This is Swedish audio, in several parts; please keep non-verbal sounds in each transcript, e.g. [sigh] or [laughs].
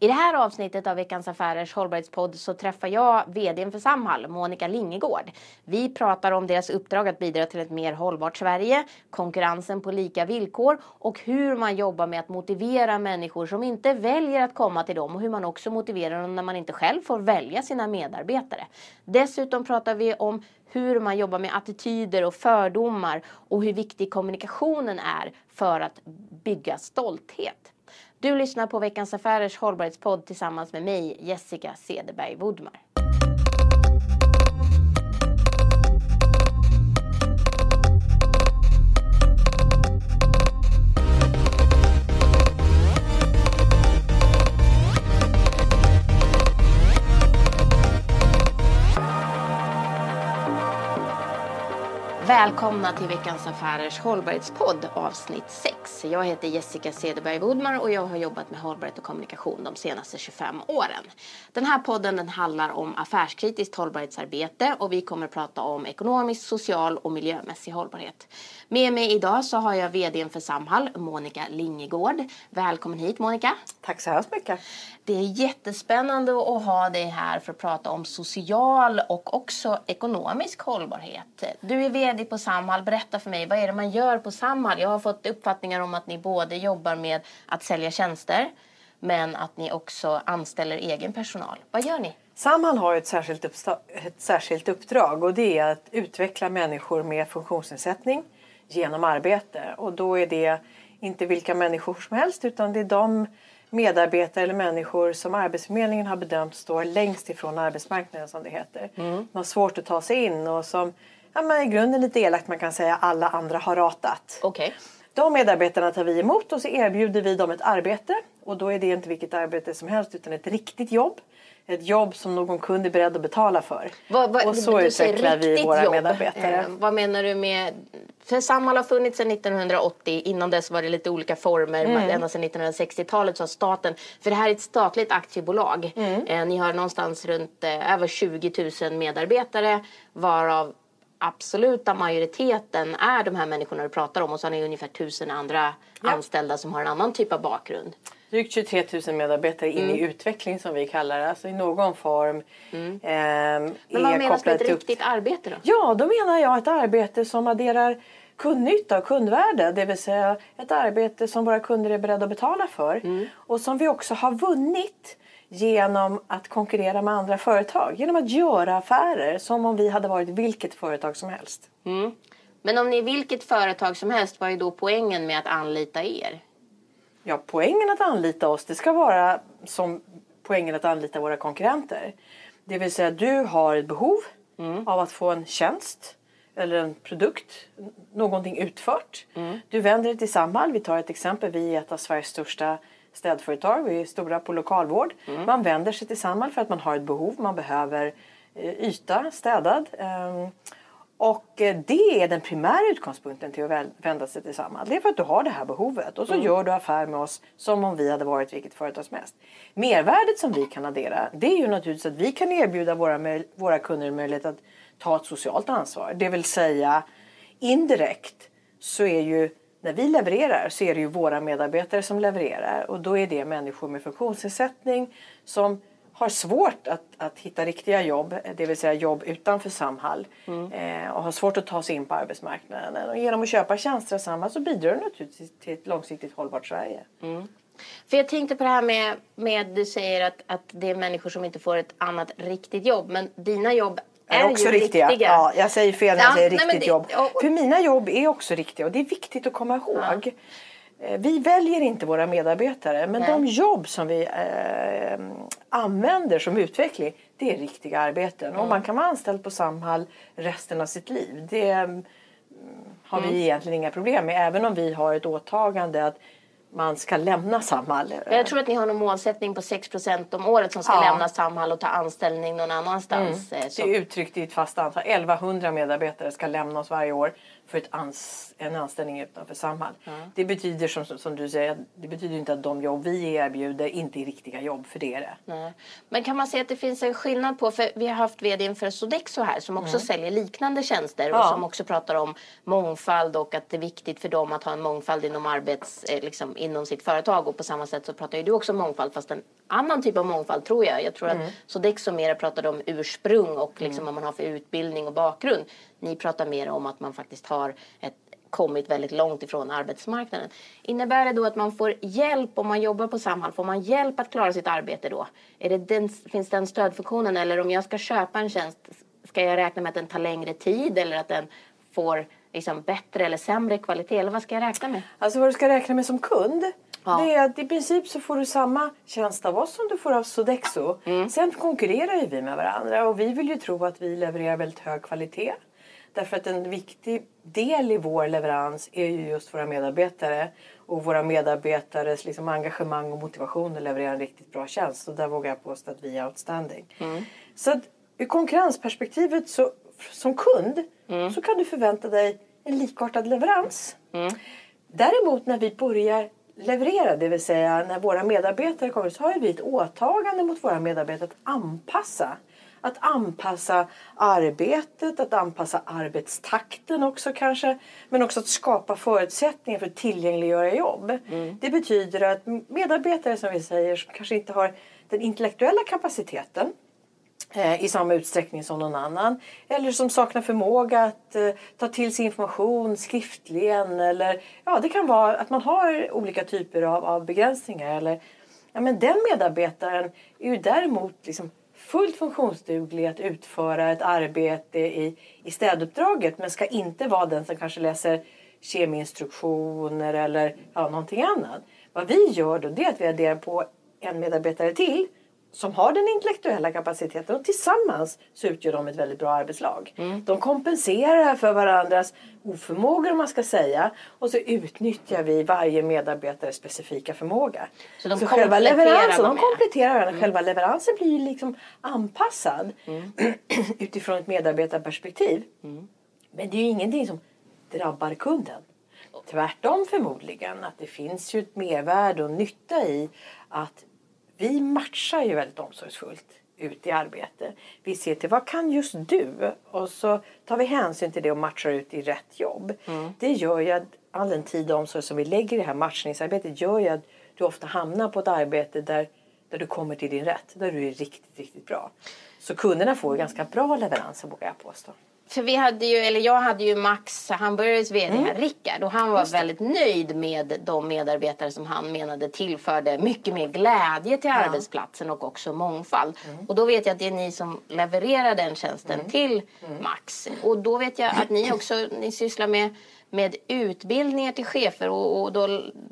I det här avsnittet av Veckans Affärers hållbarhetspodd så träffar jag VDn för Samhall, Monica Lingegård. Vi pratar om deras uppdrag att bidra till ett mer hållbart Sverige, konkurrensen på lika villkor och hur man jobbar med att motivera människor som inte väljer att komma till dem och hur man också motiverar dem när man inte själv får välja sina medarbetare. Dessutom pratar vi om hur man jobbar med attityder och fördomar och hur viktig kommunikationen är för att bygga stolthet. Du lyssnar på Veckans Affärers hållbarhetspodd tillsammans med mig, Jessica Cederberg Woodmar. Välkomna till veckans Affärers hållbarhetspodd avsnitt 6. Jag heter Jessica Cederberg Woodmar och jag har jobbat med hållbarhet och kommunikation de senaste 25 åren. Den här podden den handlar om affärskritiskt hållbarhetsarbete och vi kommer att prata om ekonomisk, social och miljömässig hållbarhet. Med mig idag så har jag VDn för Samhall, Monica Lingegård. Välkommen hit Monica. Tack så hemskt mycket. Det är jättespännande att ha dig här för att prata om social och också ekonomisk hållbarhet. Du är VD på Samhall. Berätta för mig, vad är det man gör på Samhall? Jag har fått uppfattningar om att ni både jobbar med att sälja tjänster men att ni också anställer egen personal. Vad gör ni? Samhall har ett särskilt, ett särskilt uppdrag och det är att utveckla människor med funktionsnedsättning genom arbete. Och då är det inte vilka människor som helst utan det är de medarbetare eller människor som Arbetsförmedlingen har bedömt står längst ifrån arbetsmarknaden som det heter. Mm. De har svårt att ta sig in och som ja, men i grunden lite elakt man kan säga alla andra har ratat. Okay. De medarbetarna tar vi emot och så erbjuder vi dem ett arbete och då är det inte vilket arbete som helst utan ett riktigt jobb ett jobb som någon kund är beredd att betala för. Vad, vad, och så utvecklar vi våra jobb. medarbetare. Eh, vad menar du med... För Samhall har funnits sedan 1980. Innan dess var det lite olika former. Mm. Ända sedan 1960-talet så har staten... För det här är ett statligt aktiebolag. Mm. Eh, ni har någonstans runt eh, över 20 000 medarbetare varav absoluta majoriteten är de här människorna du pratar om och så har ni ungefär tusen andra ja. anställda som har en annan typ av bakgrund. Drygt 23 000 medarbetare mm. in i utveckling som vi kallar det, alltså i någon form. Mm. Eh, Men vad menas med ett riktigt arbete då? Ja, då menar jag ett arbete som adderar kundnytta och kundvärde. Det vill säga ett arbete som våra kunder är beredda att betala för. Mm. Och som vi också har vunnit genom att konkurrera med andra företag. Genom att göra affärer som om vi hade varit vilket företag som helst. Mm. Men om ni är vilket företag som helst, vad är då poängen med att anlita er? Ja, poängen att anlita oss, det ska vara som poängen att anlita våra konkurrenter. Det vill säga, du har ett behov mm. av att få en tjänst eller en produkt, någonting utfört. Mm. Du vänder dig till Samhall. Vi tar ett exempel. Vi är ett av Sveriges största städföretag. Vi är stora på lokalvård. Mm. Man vänder sig till Samhall för att man har ett behov. Man behöver eh, yta städad. Um, och eh, det är den primära utgångspunkten till att vända sig till Samhall. Det är för att du har det här behovet och så mm. gör du affär med oss som om vi hade varit vilket företag som helst. Mervärdet som vi kan addera det är ju naturligtvis att vi kan erbjuda våra, våra kunder möjlighet att ta ett socialt ansvar. Det vill säga indirekt så är ju när vi levererar så är det ju våra medarbetare som levererar och då är det människor med funktionsnedsättning som har svårt att, att hitta riktiga jobb, det vill säga jobb utanför Samhall mm. eh, och har svårt att ta sig in på arbetsmarknaden. Och genom att köpa tjänster av Samhall så bidrar det naturligtvis till ett långsiktigt hållbart Sverige. Mm. För jag tänkte på det här med, med du säger att, att det är människor som inte får ett annat riktigt jobb men dina jobb är, är också riktiga. riktiga. Ja, jag säger fel när jag säger nej, riktigt det, jobb. Och, För mina jobb är också riktiga och det är viktigt att komma ihåg. Ja. Eh, vi väljer inte våra medarbetare men Nej. de jobb som vi eh, använder som utveckling det är riktiga arbeten. Mm. Och man kan vara anställd på Samhall resten av sitt liv. Det mm, har vi mm. egentligen inga problem med även om vi har ett åtagande att man ska lämna Samhall. Jag tror att ni har en målsättning på 6% om året som ska ja. lämna Samhall och ta anställning någon annanstans. Mm. Eh, det är uttryckt i ett fast antal. 1100 medarbetare ska lämna oss varje år för ans en anställning utanför Samhall. Mm. Det betyder som, som du säger, det betyder inte att de jobb vi erbjuder inte är riktiga jobb, för det är det. Nej. Men kan man säga att det finns en skillnad på, för vi har haft vd för Sodexo här som också mm. säljer liknande tjänster ja. och som också pratar om mångfald och att det är viktigt för dem att ha en mångfald inom arbets, eh, liksom, inom sitt företag och på samma sätt så pratar ju du också om mångfald fast en annan typ av mångfald tror jag. Jag tror mm. att Sodexo mer pratade om ursprung och liksom mm. vad man har för utbildning och bakgrund. Ni pratar mer om att man faktiskt har ett kommit väldigt långt ifrån arbetsmarknaden. Innebär det då att man får hjälp om man jobbar på Samhall? Får man hjälp att klara sitt arbete då? Är det den, finns den stödfunktionen eller om jag ska köpa en tjänst ska jag räkna med att den tar längre tid eller att den får liksom bättre eller sämre kvalitet? Eller vad ska jag räkna med? Alltså vad du ska räkna med som kund ja. det är att i princip så får du samma tjänst av oss som du får av Sodexo. Mm. Sen konkurrerar ju vi med varandra och vi vill ju tro att vi levererar väldigt hög kvalitet. Därför att en viktig del i vår leverans är ju just våra medarbetare. Och våra medarbetares liksom engagemang och motivation att leverera en riktigt bra tjänst. Och där vågar jag påstå att vi är outstanding. Mm. Så att ur konkurrensperspektivet så, som kund mm. så kan du förvänta dig en likartad leverans. Mm. Däremot när vi börjar leverera, det vill säga när våra medarbetare kommer så har vi ett åtagande mot våra medarbetare att anpassa att anpassa arbetet, att anpassa arbetstakten också kanske. Men också att skapa förutsättningar för att tillgängliggöra jobb. Mm. Det betyder att medarbetare som vi säger som kanske inte har den intellektuella kapaciteten eh, i samma utsträckning som någon annan. Eller som saknar förmåga att eh, ta till sig information skriftligen. Eller ja, det kan vara att man har olika typer av, av begränsningar. Eller, ja, men den medarbetaren är ju däremot liksom fullt funktionsduglig att utföra ett arbete i, i städuppdraget men ska inte vara den som kanske läser kemiinstruktioner eller ja, någonting annat. Vad vi gör då det är att vi adderar på en medarbetare till som har den intellektuella kapaciteten och tillsammans så utgör de ett väldigt bra arbetslag. Mm. De kompenserar för varandras oförmågor om man ska säga och så utnyttjar vi varje medarbetares specifika förmåga. Så de så själva leveransen, de kompletterar varandra. Mm. Själva leveransen blir liksom anpassad mm. [clears throat] utifrån ett medarbetarperspektiv. Mm. Men det är ju ingenting som drabbar kunden. Tvärtom förmodligen att det finns ju ett mervärde och nytta i att vi matchar ju väldigt omsorgsfullt ut i arbete. Vi ser till vad kan just du? Och så tar vi hänsyn till det och matchar ut i rätt jobb. Mm. Det gör ju att all den tid och omsorg som vi lägger i det här matchningsarbetet gör ju att du ofta hamnar på ett arbete där, där du kommer till din rätt. Där du är riktigt, riktigt bra. Så kunderna får ganska bra leveranser vågar jag påstå för vi hade ju, eller jag hade ju Max Hamburgers VD mm. Rickard, och han var väldigt nöjd med de medarbetare som han menade tillförde mycket mer glädje till ja. arbetsplatsen och också mångfald. Mm. Och då vet jag att det är ni som levererar den tjänsten mm. till mm. Max. Och då vet jag att ni också ni sysslar med, med utbildningar till chefer och, och då,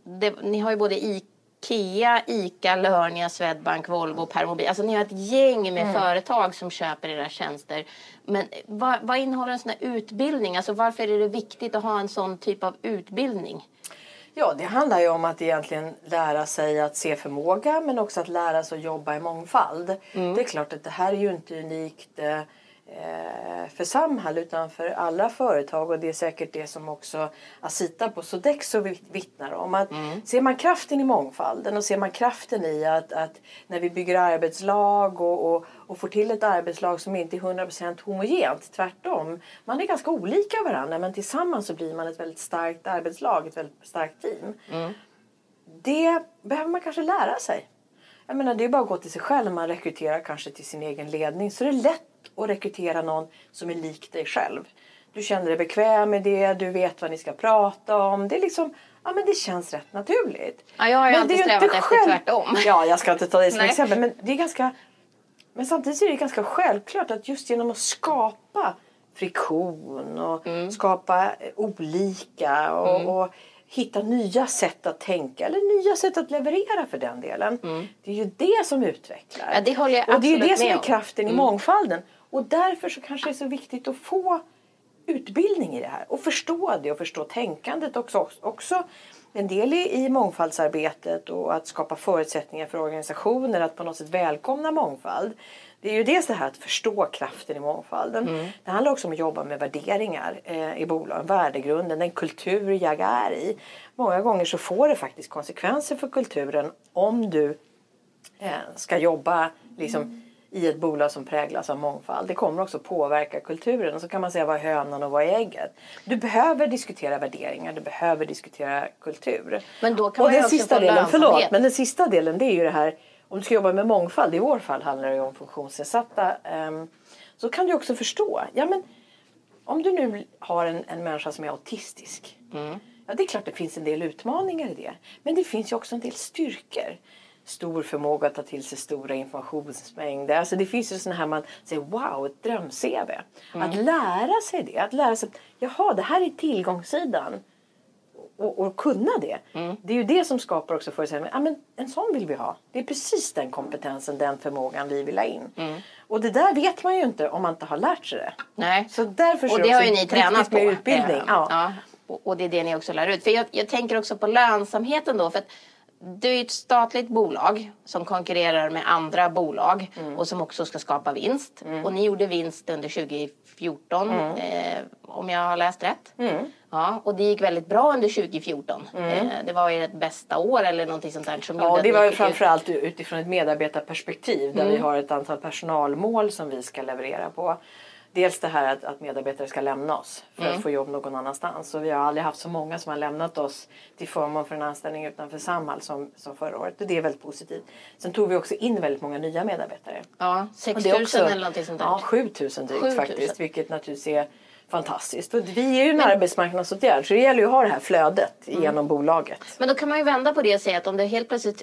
det, ni har ju både IK IKEA, ICA, Lörnia, Swedbank, Volvo, Permobil. Alltså ni har ett gäng med mm. företag som köper era tjänster. Men vad, vad innehåller en sån här utbildning? Alltså varför är det viktigt att ha en sån typ av utbildning? Ja, det handlar ju om att egentligen lära sig att se förmåga men också att lära sig att jobba i mångfald. Mm. Det är klart att det här är ju inte unikt Eh, för Samhall utan för alla företag och det är säkert det som också Asita på Sodexo vittnar om. Att mm. Ser man kraften i mångfalden och ser man kraften i att, att när vi bygger arbetslag och, och, och, får till ett arbetslag som inte är 100% homogent, tvärtom. Man är ganska olika varandra men tillsammans så blir man ett väldigt starkt arbetslag, ett väldigt starkt team. Mm. Det behöver man kanske lära sig. Jag menar, det är bara att gå till sig själv. Man rekryterar kanske till sin egen ledning. Så det är lätt att rekrytera någon som är lik dig själv. Du känner dig bekväm med det, du vet vad ni ska prata om. Det är liksom, ja men det känns rätt naturligt. Ja, jag har ju men alltid strävat efter själv... tvärtom. Ja, jag ska inte ta det som exempel. Men det är ganska... Men samtidigt är det ganska självklart att just genom att skapa friktion och mm. skapa olika och, mm. och hitta nya sätt att tänka eller nya sätt att leverera för den delen. Mm. Det är ju det som utvecklar. Ja, det håller jag och det är ju det som är kraften mm. i mångfalden. Och därför så kanske det är så viktigt att få utbildning i det här och förstå det och förstå tänkandet också. också en del i mångfaldsarbetet och att skapa förutsättningar för organisationer att på något sätt välkomna mångfald. Det är ju dels det här att förstå kraften i mångfalden. Mm. Det handlar också om att jobba med värderingar eh, i bolagen, värdegrunden, den kultur jag är i. Många gånger så får det faktiskt konsekvenser för kulturen om du eh, ska jobba liksom, mm i ett bolag som präglas av mångfald. Det kommer också påverka kulturen. Och så kan man säga vad är hönan och vad är ägget? Du behöver diskutera värderingar, du behöver diskutera kultur. Men då kan och man den sista delen, förlåt, men den sista delen det är ju det här om du ska jobba med mångfald, i vår fall handlar det ju om funktionsnedsatta. ehm, så kan du också förstå, ja men om du nu har en, en människa som är autistisk. Ja, det är klart det finns en del utmaningar i det. Men det finns ju också en del styrkor. Stor förmåga att ta till sig stora informationsmängder. Alltså det finns ju sådana här man säger wow, ett dröm-CV. Att lära sig det. Att lära sig, jaha det här är tillgångssidan. Och, och kunna det. Det är ju det som skapar också förutsättningar. Ja, men en sån vill vi ha. Det är precis den kompetensen, den förmågan vi vill ha in. Och det där vet man ju inte om man inte har lärt sig det. Nej. Så därför och det har ju ni tränat på. utbildning. Ja. Och, och det är det ni också lär ut. För jag, jag tänker också på lönsamheten då. För att det är ett statligt bolag som konkurrerar med andra bolag Mm. och som också ska skapa vinst. Och ni gjorde vinst under 2014 Mm. eh, om jag har läst rätt. Ja, och det gick väldigt bra under 2014. Eh, det var ert bästa år eller någonting sånt där som Ja, det var ju fick ut- framförallt utifrån ett medarbetarperspektiv där vi har ett antal personalmål som vi ska leverera på. Dels det här att, att medarbetare ska lämna oss för att få jobb någon annanstans. Och vi har aldrig haft så många som har lämnat oss till förmån för en anställning utanför Samhall som, som förra året. Och det är väldigt positivt. Sen tog vi också in väldigt många nya medarbetare. Ja, 6 Och 000 det är också- eller någonting sånt där. Ja, 7000 drygt 7000. faktiskt. Vilket naturligtvis är fantastiskt. Och vi är ju en arbetsmarknadsåtgärd så det gäller ju att ha det här flödet genom bolaget. Men då kan man ju vända på det och säga att om det helt plötsligt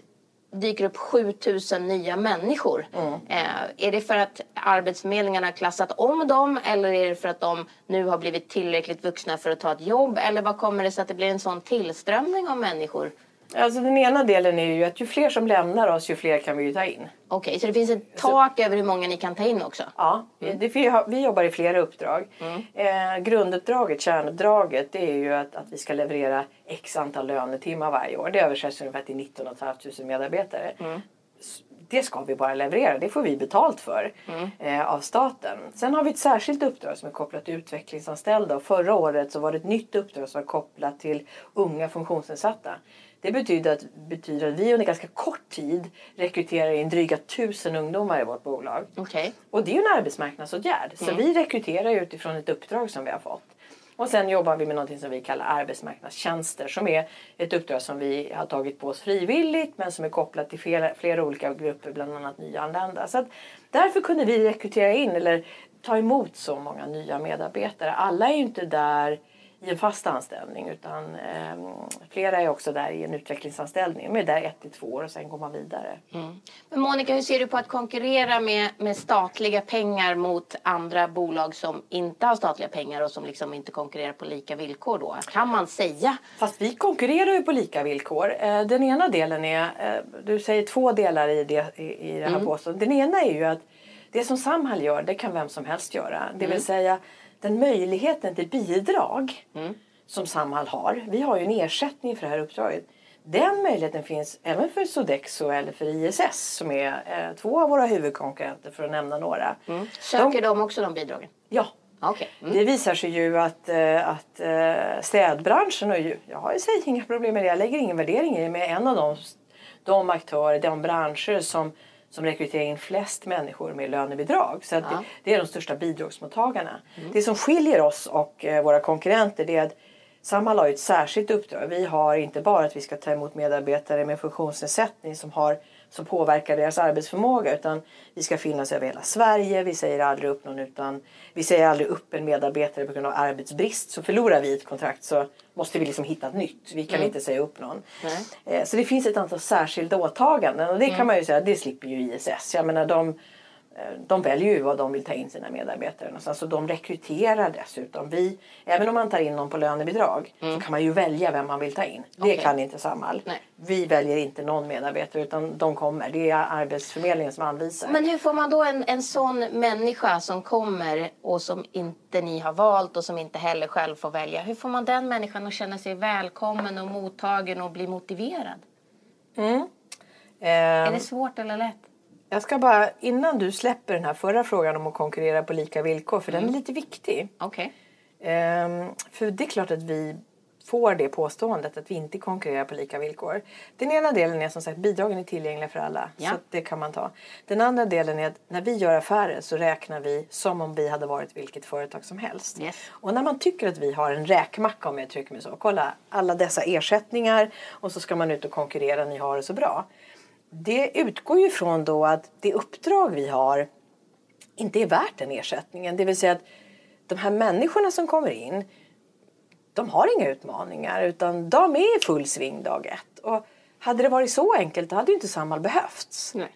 dyker upp 7000 nya människor. Mm. Eh, är det för att Arbetsförmedlingen har klassat om dem eller är det för att de nu har blivit tillräckligt vuxna för att ta ett jobb? Eller vad kommer det sig att det blir en sån tillströmning av människor? Alltså den ena delen är ju att ju fler som lämnar oss ju fler kan vi ju ta in. Okej, så det finns ett tak över hur många ni kan ta in också? Ja, det, vi, har, vi jobbar i flera uppdrag. Eh, grunduppdraget, kärnuppdraget, det är ju att, att vi ska leverera x antal lönetimmar varje år. Det översätts ungefär till 19 500 medarbetare. S- Det ska vi bara leverera, det får vi betalt för eh, av staten. Sen har vi ett särskilt uppdrag som är kopplat till utvecklingsanställda och förra året så var det ett nytt uppdrag som var kopplat till unga funktionsnedsatta. Det betyder att, betyder att vi under ganska kort tid rekryterar in dryga tusen ungdomar i vårt bolag. Okej. Och det är ju en arbetsmarknadsåtgärd. Så vi rekryterar utifrån ett uppdrag som vi har fått. Och sen jobbar vi med något som vi kallar arbetsmarknadstjänster som är ett uppdrag som vi har tagit på oss frivilligt men som är kopplat till flera, flera olika grupper, bland annat nyanlända. Så därför kunde vi rekrytera in eller ta emot så många nya medarbetare. Alla är ju inte där i en fast anställning utan ehm, flera är också där i en utvecklingsanställning. De är där ett till två år och sen går man vidare. Men Monica, hur ser du på att konkurrera med, med statliga pengar mot andra bolag som inte har statliga pengar och som liksom inte konkurrerar på lika villkor då? Kan man säga? Fast vi konkurrerar ju på lika villkor. Eh, Den ena delen är, eh, du säger två delar i det, i, i det här påståendet. Den ena är ju att det som Samhall gör, det kan vem som helst göra. Det vill säga den möjligheten till bidrag som Samhall har. Vi har ju en ersättning för det här uppdraget. Den möjligheten finns även för Sodexo eller för ISS som är eh, två av våra huvudkonkurrenter för att nämna några. Söker de också de bidragen? Ja, Okej. Mm. det visar sig ju att, eh, att eh, städbranschen, och ju, jag har sig inga problem med det, jag lägger ingen värdering i det, men en av de, de aktörer, de branscher som, som rekryterar in flest människor med lönebidrag. Så Ja. det, det är de största bidragsmottagarna. Det som skiljer oss och eh, våra konkurrenter är att Samhall har ett särskilt uppdrag. Vi har inte bara att vi ska ta emot medarbetare med funktionsnedsättning som, har, som påverkar deras arbetsförmåga utan vi ska finnas över hela Sverige. Vi säger aldrig upp någon utan vi säger aldrig upp en medarbetare på grund av arbetsbrist. Så förlorar vi ett kontrakt så måste vi liksom hitta ett nytt. Vi kan inte säga upp någon. Nej. Eh, Så det finns ett antal särskilda åtaganden och det kan man ju säga, det slipper ju ISS. Jag menar de, de väljer ju vad de vill ta in sina medarbetare någonstans. Så de rekryterar dessutom. Vi, även om man tar in någon på lönebidrag så kan man ju välja vem man vill ta in. Det Okej. kan inte Samhall. Nej. Vi väljer inte någon medarbetare utan de kommer. Det är Arbetsförmedlingen som anvisar. Men hur får man då en, en sån människa som kommer och som inte ni har valt och som inte heller själv får välja. Hur får man den människan att känna sig välkommen och mottagen och bli motiverad? Eh, Är det svårt eller lätt? Jag ska bara, innan du släpper den här förra frågan om att konkurrera på lika villkor, för den är lite viktig. Okej. Ehm, för det är klart att vi får det påståendet att vi inte konkurrerar på lika villkor. Den ena delen är som sagt bidragen är tillgängliga för alla. Ja. Så det kan man ta. Den andra delen är att när vi gör affärer så räknar vi som om vi hade varit vilket företag som helst. Yes. Och när man tycker att vi har en räkmacka om jag uttrycker mig så. Kolla alla dessa ersättningar och så ska man ut och konkurrera. Ni har det så bra. Det utgår ju från då att det uppdrag vi har inte är värt den ersättningen. Det vill säga att de här människorna som kommer in de har inga utmaningar utan de är i full sving dag ett. Och hade det varit så enkelt då hade ju inte Samhall behövts. Nej.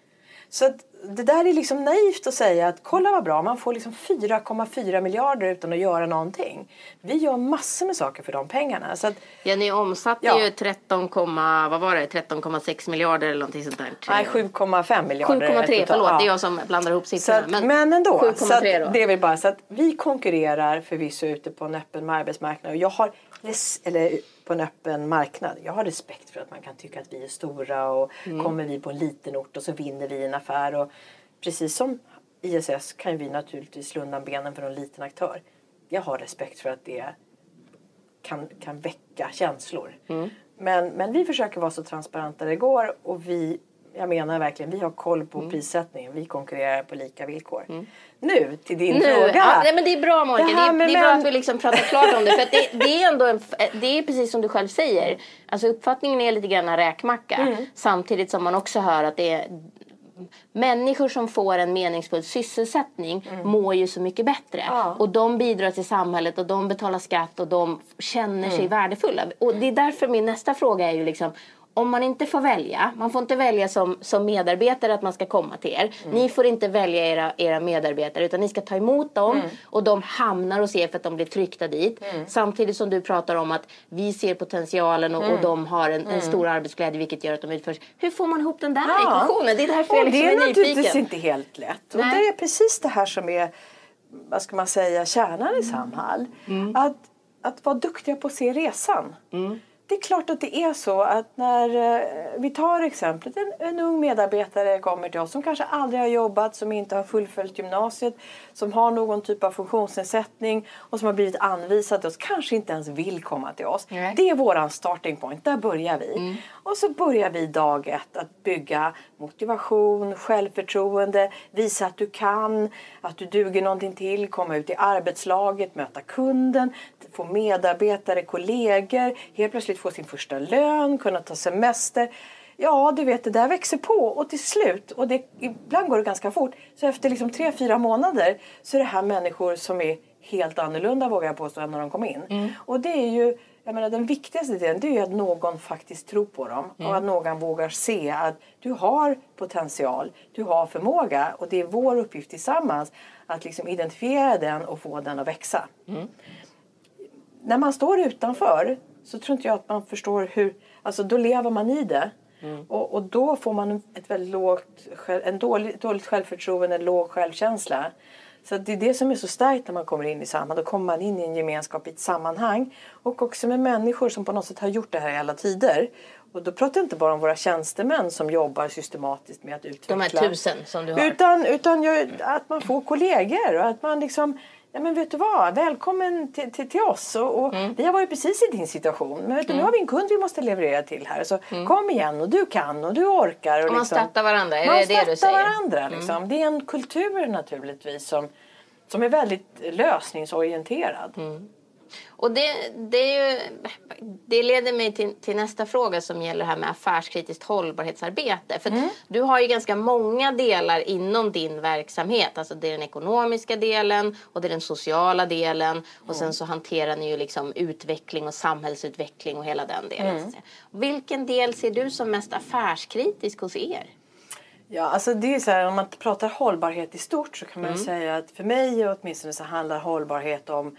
Så det där är liksom naivt att säga att kolla vad bra, man får liksom 4,4 miljarder utan att göra någonting. Vi gör massor med saker för de pengarna. Så att, Ja, ni omsatte Ja. ju 13, vad var det, 13,6 miljarder eller någonting sånt där. nej, 7,5 miljarder. 7,3 totalt. förlåt, Ja. det är jag som blandar ihop siffrorna. att, men, ändå. 7,3 Så att, det är väl bara så att vi konkurrerar förvisso ute på en öppen arbetsmarknad. Och jag har, eller på en öppen marknad. Jag har respekt för att man kan tycka att vi är stora och Mm. kommer vi på en liten ort och så vinner vi en affär. Och precis som ISS kan vi naturligtvis slå undan benen för en liten aktör. Jag har respekt för att det kan, kan väcka känslor. Mm. Men, men vi försöker vara så transparenta det går och vi, jag menar verkligen, vi har koll på Mm. prissättningen. Vi konkurrerar på lika villkor. Nu till din Nu, fråga. ja, nej, men det är bra Monica, Det det, är, det är bra att vi liksom pratar klart om det. För det, det är ändå en, det är precis som du själv säger. Alltså uppfattningen är lite grann en räkmacka. Mm. Samtidigt som man också hör att det är Människor som får en meningsfull sysselsättning mår ju så mycket bättre. Mm. Ja. Och de bidrar till samhället och de betalar skatt och de känner Mm. sig värdefulla. Och det är därför min nästa fråga är ju liksom om man inte får välja, man får inte välja som, som medarbetare att man ska komma till er. Mm. Ni får inte välja era, era medarbetare utan ni ska ta emot dem Mm. och de hamnar hos er för att de blir tryckta dit. Samtidigt som du pratar om att vi ser potentialen och, Mm. och de har en, en stor arbetsglädje vilket gör att de utförs. Hur får man ihop den där Ja. ekvationen? Det är därför Och jag liksom det är, är, naturligtvis nyfiken. inte helt lätt. Och Nej. det är precis det här som är, vad ska man säga, kärnan i Samhall. Mm. Att, att vara duktiga på att se resan. Det är klart att det är så att när eh, vi tar exemplet en, en ung medarbetare kommer till oss som kanske aldrig har jobbat, som inte har fullföljt gymnasiet, som har någon typ av funktionsnedsättning och som har blivit anvisad till oss, kanske inte ens vill komma till oss. Nej. Det är våran starting point, där börjar vi. Och så börjar vi dag ett att bygga motivation, självförtroende, visa att du kan, att du duger någonting till, komma ut i arbetslaget, möta kunden, få medarbetare, kollegor, helt plötsligt få sin första lön, kunna ta semester. Ja, du vet, det där växer på och till slut, och det, ibland går det ganska fort, så efter liksom tre, fyra månader så är det här människor som är helt annorlunda vågar jag påstå än när de kom in. Och det är ju, jag menar den viktigaste delen det är att någon faktiskt tror på dem och att någon vågar se att du har potential, du har förmåga och det är vår uppgift tillsammans att liksom identifiera den och få den att växa. När man står utanför så tror inte jag att man förstår hur, alltså då lever man i det. Och, och då får man ett väldigt lågt, en dålig, dåligt självförtroende, en låg självkänsla. Så det är det som är så starkt när man kommer in i Samhall. Då kommer man in i en gemenskap, i ett sammanhang. Och också med människor som på något sätt har gjort det här i alla tider. Och då pratar jag inte bara om våra tjänstemän som jobbar systematiskt med att utveckla. De här tusen som du har. Utan, utan ju att man får kollegor och att man liksom Ja men vet du vad, välkommen till, till, till oss. Och, och Mm. Vi har varit precis i din situation. Men vet du, nu har vi en kund vi måste leverera till här. Så kom igen och du kan och du orkar. Och, Och man liksom, stöttar varandra, är man det det du säger? Mm. varandra. Liksom. Det är en kultur naturligtvis som, som är väldigt lösningsorienterad. Mm. Och det, det, ju, det leder mig till, till nästa fråga som gäller det här med affärskritiskt hållbarhetsarbete. För Mm. du har ju ganska många delar inom din verksamhet. Alltså det är den ekonomiska delen och det är den sociala delen. Och sen så hanterar ni ju liksom utveckling och samhällsutveckling och hela den delen. Mm. Vilken del ser du som mest affärskritisk hos er? Ja, alltså det är så här, om man pratar hållbarhet i stort så kan man ju säga att för mig åtminstone så handlar hållbarhet om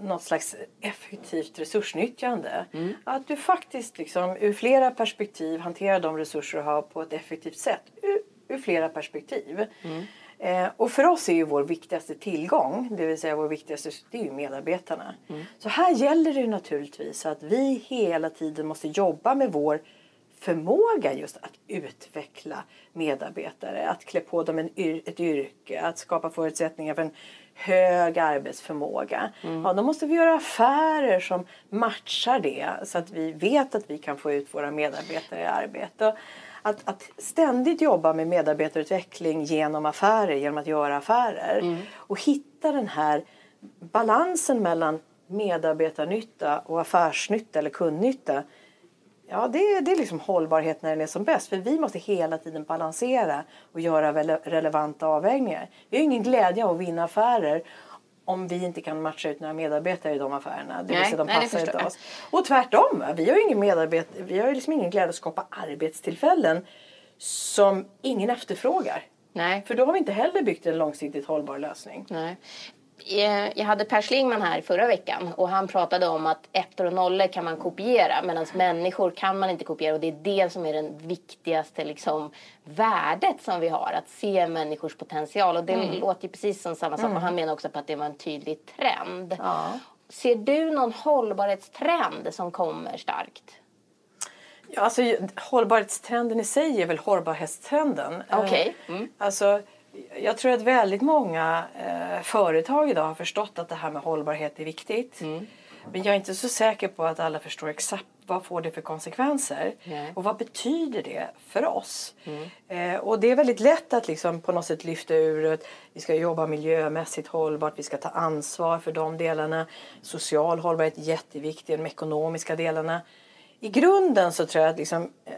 något slags effektivt resursnyttjande. Att du faktiskt liksom ur flera perspektiv hanterar de resurser du har på ett effektivt sätt. Ur, ur flera perspektiv. Eh, och för oss är ju vår viktigaste tillgång, det vill säga vår viktigaste, det är ju medarbetarna. Så här gäller det naturligtvis att vi hela tiden måste jobba med vår förmåga just att utveckla medarbetare, att klä på dem en yr- ett yrke, att skapa förutsättningar för en hög arbetsförmåga. Mm. Ja, då måste vi göra affärer som matchar det så att vi vet att vi kan få ut våra medarbetare i arbete. Att, att ständigt jobba med medarbetarutveckling genom affärer, genom att göra affärer mm. och hitta den här balansen mellan medarbetarnytta och affärsnytta eller kundnytta Ja, det, det är liksom hållbarhet när den är som bäst. För vi måste hela tiden balansera och göra relevanta avvägningar. Vi har ingen glädje av att vinna affärer om vi inte kan matcha ut några medarbetare i de affärerna. Det vill säga de passar inte oss. Och tvärtom, vi har ingen medarbetare, vi har liksom ingen glädje att skapa arbetstillfällen som ingen efterfrågar. Nej. För då har vi inte heller byggt en långsiktigt hållbar lösning. Nej. Eh, jag hade Per Schlingman här förra veckan och han pratade om att ettor och nollor kan man kopiera medan människor kan man inte kopiera och det är det som är det viktigaste liksom, värdet som vi har, att se människors potential och det mm. låter precis som samma sak mm. och han menar också på att det var en tydlig trend. Ja. Ser du någon hållbarhetstrend som kommer starkt? Ja, alltså, hållbarhetstrenden i sig är väl hållbarhetstrenden. Okej. Okay. Eh, mm. Alltså, jag tror att väldigt många eh, företag idag har förstått att det här med hållbarhet är viktigt. Mm. Men jag är inte så säker på att alla förstår exakt vad får det för konsekvenser Nej. och vad betyder det för oss. Mm. Eh, och det är väldigt lätt att liksom på något sätt lyfta ur att vi ska jobba miljömässigt hållbart, vi ska ta ansvar för de delarna. Social hållbarhet är jätteviktig, de ekonomiska delarna i grunden så tror jag att liksom, eh,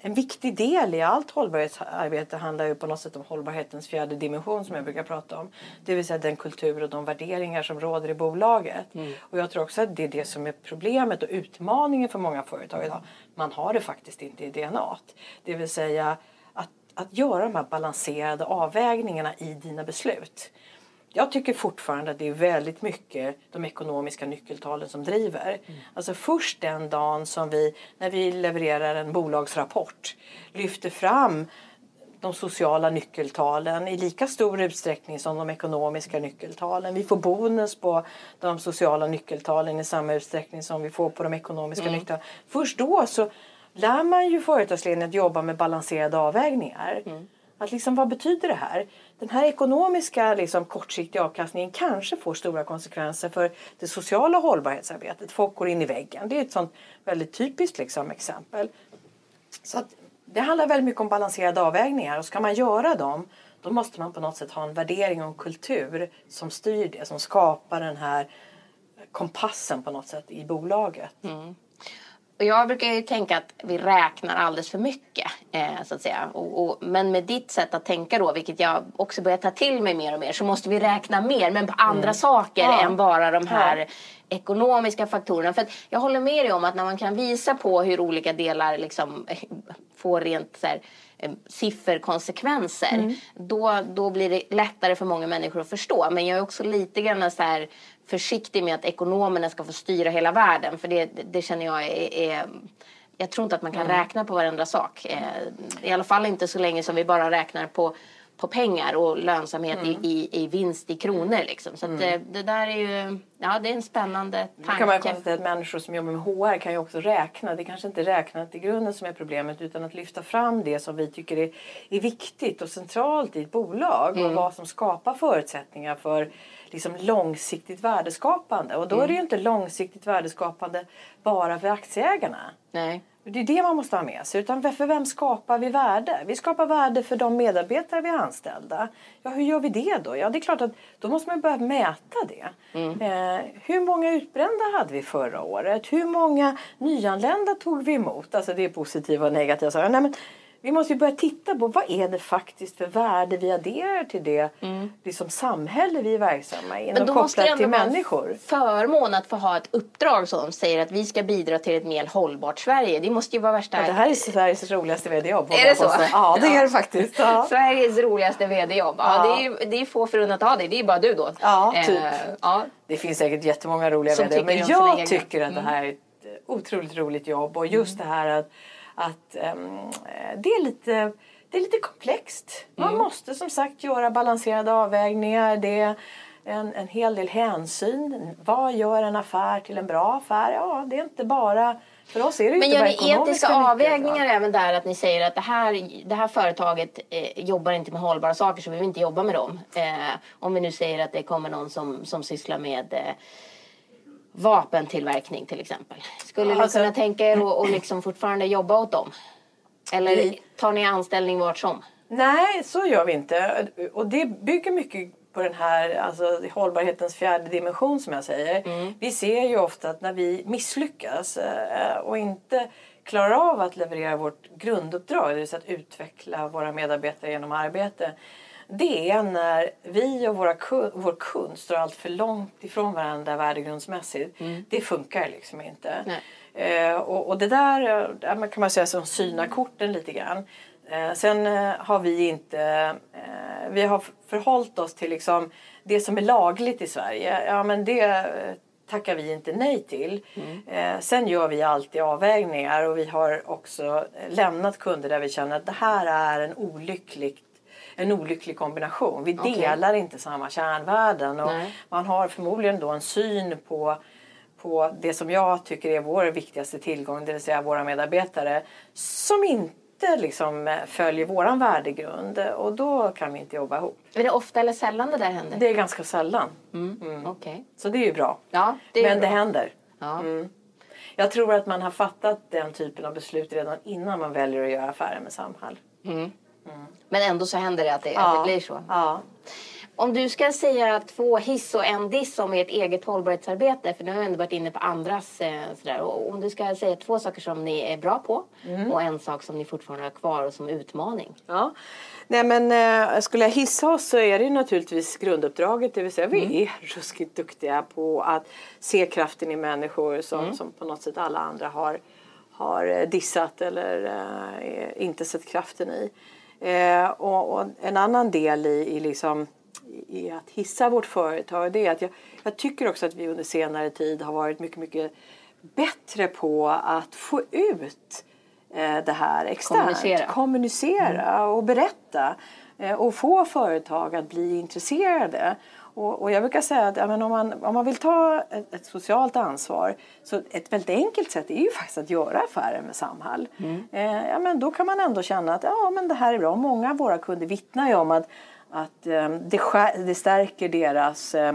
en viktig del i allt hållbarhetsarbete handlar ju på något sätt om hållbarhetens fjärde dimension som jag brukar prata om. Det vill säga den kultur och de värderingar som råder i bolaget. Mm. Och jag tror också att det är det som är problemet och utmaningen för många företag idag. Man har det faktiskt inte i DNA. Det vill säga att, att göra de här balanserade avvägningarna i dina beslut. Jag tycker fortfarande att det är väldigt mycket de ekonomiska nyckeltalen som driver. Mm. Alltså först den dagen som vi, när vi levererar en bolagsrapport, lyfter fram de sociala nyckeltalen i lika stor utsträckning som de ekonomiska nyckeltalen. Vi får bonus på de sociala nyckeltalen i samma utsträckning som vi får på de ekonomiska mm. nyckeltalen. Först då så lär man ju företagsledningen att jobba med balanserade avvägningar. Mm. Att liksom, vad betyder det här? Den här ekonomiska liksom, kortsiktiga avkastningen kanske får stora konsekvenser för det sociala hållbarhetsarbetet. Folk går in i väggen. Det är ett sånt väldigt typiskt liksom, exempel. Så att, det handlar väldigt mycket om balanserade avvägningar och ska man göra dem då måste man på något sätt ha en värdering och en kultur som styr det, som skapar den här kompassen på något sätt i bolaget. Mm. Och jag brukar ju tänka att vi räknar alldeles för mycket. Eh, så att säga. Och, och, men med ditt sätt att tänka då, vilket jag också börjar ta till mig mer och mer, så måste vi räkna mer, men på andra mm. saker ja. än bara de här ja. ekonomiska faktorerna. För jag håller med dig om att när man kan visa på hur olika delar liksom [laughs] får rent så här, eh, sifferkonsekvenser, mm. då, då blir det lättare för många människor att förstå. Men jag är också lite grann så här, försiktig med att ekonomerna ska få styra hela världen. För det, det känner jag är, är jag tror inte att man kan mm. räkna på varenda sak. Eh, I alla fall inte så länge som vi bara räknar på, på pengar och lönsamhet mm. i, i, i, vinst i kronor. Liksom. Så mm. det, det, där är ju ja, det är en spännande tanke. Då kan man konstatera att människor som jobbar med HR kan ju också räkna. Det är kanske inte räknat i grunden som är problemet utan att lyfta fram det som vi tycker är, är viktigt och centralt i ett bolag och mm. vad som skapar förutsättningar för liksom långsiktigt värdeskapande. Och då är det ju mm. inte långsiktigt värdeskapande bara för aktieägarna. Nej. Det är det man måste ha med sig. Utan för vem skapar vi värde? Vi skapar värde för de medarbetare vi har anställda. Ja, hur gör vi det då? Ja, det är klart att då måste man börja mäta det. Mm. Eh, hur många utbrända hade vi förra året? Hur många nyanlända tog vi emot? Alltså det är positiva och negativa saker. Nej, men vi måste ju börja titta på vad är det faktiskt för värde vi adderar till det mm. liksom samhälle vi är verksamma i. Men då måste det ändå vara en förmån att få ha ett uppdrag som säger att vi ska bidra till ett mer hållbart Sverige. Det måste ju vara värsta... Ja, det här är Sveriges roligaste vd-jobb. Är det så? Ja, det är det faktiskt. Ja. Sveriges roligaste vd-jobb. Ja, ja. Det, är, det är få förunnat att ha det. Det är bara du då. Ja, typ. Eh, ja. Det finns säkert jättemånga roliga vd Men jag tycker att det här är ett otroligt roligt jobb. Och just mm. det här att att um, det, är lite, det är lite komplext. Man mm. måste som sagt göra balanserade avvägningar. Det är en, en hel del hänsyn. Vad gör en affär till en bra affär? Ja, det är inte bara För oss är det Men inte gör ni etiska avvägningar även där att ni säger att det här, det här företaget eh, jobbar inte med hållbara saker så vi vill inte jobba med dem. Eh, om vi nu säger att det kommer någon som, som sysslar med eh, vapentillverkning till exempel. Skulle ni Alltså- kunna tänka er att och liksom fortfarande jobba åt dem? Eller tar ni anställning vart som? Nej, så gör vi inte. Och det bygger mycket på den här alltså, hållbarhetens fjärde dimension som jag säger. Vi ser ju ofta att när vi misslyckas eh, och inte klarar av att leverera vårt grunduppdrag, det vill säga att utveckla våra medarbetare genom arbete. Det är när vi och våra vår kund står allt för långt ifrån varandra värdegrundsmässigt. Det funkar liksom inte. Eh, och, och det där eh, där kan man säga som synar korten lite grann. Eh, sen eh, har vi inte, eh, vi har förhållit oss till liksom det som är lagligt i Sverige. Ja men det tackar vi inte nej till. Eh, sen gör vi alltid avvägningar och vi har också lämnat kunder där vi känner att det här är en olycklig en olycklig kombination. Vi Okej. delar inte samma kärnvärden och Nej. man har förmodligen då en syn på på det som jag tycker är vår viktigaste tillgång, det vill säga våra medarbetare, som inte liksom följer våran värdegrund och då kan vi inte jobba ihop. Är det ofta eller sällan det där händer? Det är ganska sällan. Okej. Så det är ju bra. Ja, det Men bra. det händer. Ja. Jag tror att man har fattat den typen av beslut redan innan man väljer att göra affärer med Samhall. Men ändå så händer det att det, att det blir så. Ja. Om du ska säga två hiss och en diss om ert eget hållbarhetsarbete, för nu har jag ändå varit inne på andras eh, sådär. Och om du ska säga två saker som ni är bra på Mm. och en sak som ni fortfarande har kvar och som utmaning. Ja. Nej men eh, skulle jag hissa oss så är det naturligtvis grunduppdraget. Det vill säga vi är ruskigt duktiga på att se kraften i människor som, som på något sätt alla andra har, har eh, dissat eller eh, inte sett kraften i. Eh, och, och en annan del i, i, liksom, i att hissa vårt företag det är att jag, jag tycker också att vi under senare tid har varit mycket, mycket bättre på att få ut eh, det här externt. Kommunicera. Kommunicera och berätta eh, och få företag att bli intresserade. Och, och jag brukar säga att ja, men om, man, om man vill ta ett, ett socialt ansvar så ett väldigt enkelt sätt är ju faktiskt att göra affärer med Samhall. Eh, ja, men då kan man ändå känna att ja, men det här är bra. Många av våra kunder vittnar ju om att, att eh, det, skär, det stärker deras eh,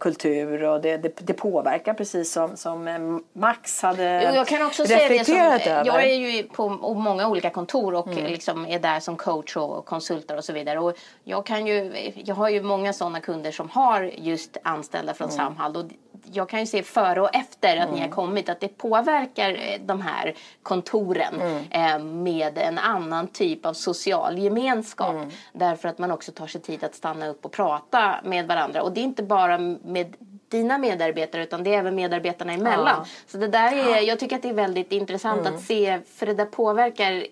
kultur och det, det, det påverkar precis som, som eh, Max hade jag kan också säga det som, reflekterat över. jag är ju på många olika kontor och Mm. liksom är där som coach och konsultar och så vidare. Och jag, kan ju, jag har ju många sådana kunder som har just anställda från Mm. Samhall. Och jag kan ju se före och efter att ni har kommit att det påverkar eh, de här kontoren Mm. eh, med en annan typ av social gemenskap. Mm. Därför att man också tar sig tid att stanna upp och prata med varandra. Och det är inte bara med dina medarbetare utan det är även medarbetarna emellan. Ja. Mm. Så det där är, jag tycker att det är väldigt intressant att se för det där påverkar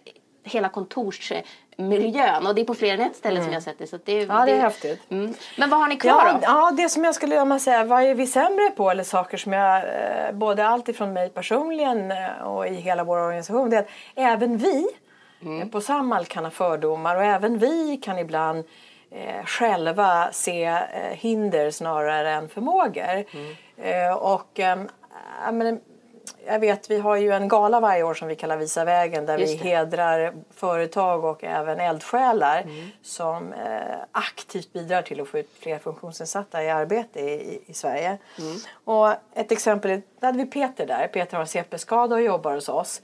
hela kontorsmiljön och det är på fler än ett ställe som jag har sett det. Så det, Ja, det är häftigt. Mm. Men vad har ni kvar Ja, då? ja, det som jag skulle om man säga, vad är vi sämre på? Eller saker som jag, eh, både allt ifrån mig personligen eh, och i hela vår organisation, det är att även vi eh, på Samhall kan ha fördomar och även vi kan ibland själva se eh, hinder snarare än förmågor. Eh, och ehm, men, jag vet, vi har ju en gala varje år som vi kallar Visa vägen där vi hedrar företag och även eldsjälar som eh, aktivt bidrar till att få ut fler funktionsnedsatta i arbete i, i, Sverige. Och ett exempel, är- där hade vi Peter där. Peter har en CP-skada och jobbar hos oss.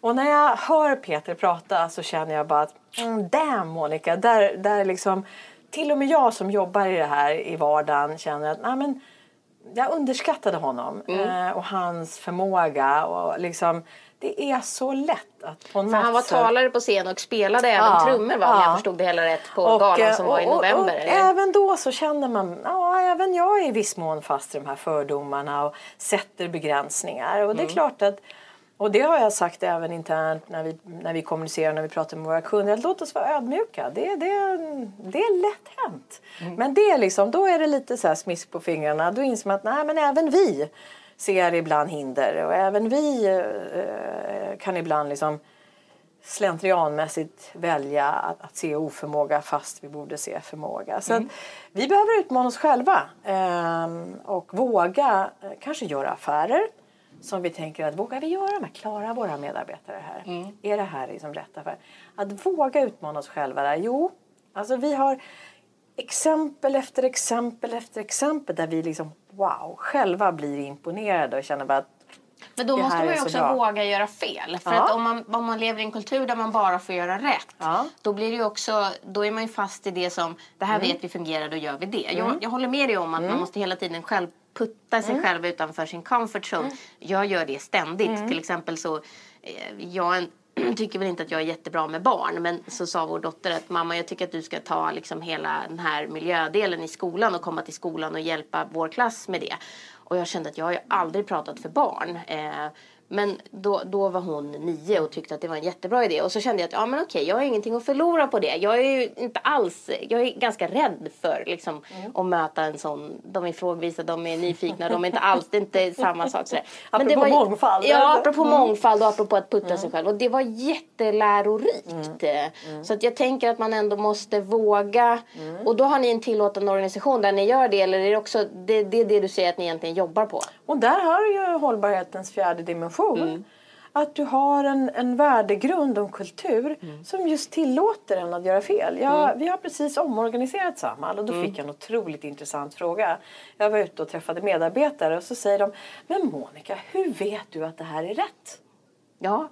Och när jag hör Peter prata så känner jag bara att mm, damn Monica, där, där liksom till och med jag som jobbar i det här i vardagen känner att nej men jag underskattade honom eh, och hans förmåga och liksom det är så lätt att på något För han var talare på scen och spelade även Ja, trummor va? Om ja. jag förstod det hela rätt på Och, galan eh, som var i och- och- november. Och, eller? även då så känner man, ja även jag är i viss mån fast i de här fördomarna och sätter begränsningar. Och det är Mm. klart att och det har jag sagt även internt när vi, när vi kommunicerar, när vi pratar med våra kunder. Att låt oss vara ödmjuka. Det, det, det är lätt hänt. Mm. Men det är liksom, då är det lite så smisk på fingrarna. Då inser man att nej, men även vi ser ibland hinder. Och även vi eh, kan ibland liksom slentrianmässigt välja att, att se oförmåga fast vi borde se förmåga. Så att vi behöver utmana oss själva ehm, och våga eh, kanske göra affärer som vi tänker att vågar vi göra de här? Klarar våra medarbetare här? Mm. Är det här liksom rätt affär? Att våga utmana oss själva där. Jo, alltså vi har exempel efter exempel efter exempel där vi liksom wow, själva blir imponerade och känner bara att Men då måste man ju också bra. våga göra fel. För Ja. att om man, om man lever i en kultur där man bara får göra rätt. Ja. Då blir det ju också, då är man ju fast i det som, det här Mm. vet vi fungerar, då gör vi det. Jag, jag håller med dig om att man måste hela tiden själv putta sig Mm. själv utanför sin comfort zone. Jag gör det ständigt. Mm. Till exempel så, eh, jag [clears throat] tycker väl inte att jag är jättebra med barn men så sa vår dotter att mamma jag tycker att du ska ta liksom hela den här miljödelen i skolan och komma till skolan och hjälpa vår klass med det. Och jag kände att jag har ju aldrig pratat för barn. Eh, men då, då var hon nio och tyckte att det var en jättebra idé. Och så kände jag att ja, men okej, jag har ingenting att förlora på det. Jag är inte alls, jag är ganska rädd för liksom, att möta en sån. De är frågvisa, de är nyfikna, de är inte alls, det är inte [laughs] samma sak. Sådär. Apropå mångfald, Ja, eller? apropå mångfald och apropå att putta sig själv. Och det var jättelärorikt. Så att jag tänker att man ändå måste våga. Och då har ni en tillåtande organisation där ni gör det. Eller är det också det, det är det du säger att ni egentligen jobbar på? Och där har ju hållbarhetens fjärde dimension. Att du har en, en värdegrund och kultur som just tillåter en att göra fel. Jag, Vi har precis omorganiserat Samhall och då fick jag en otroligt intressant fråga. Jag var ute och träffade medarbetare och så säger de Men Monica, hur vet du att det här är rätt? Ja,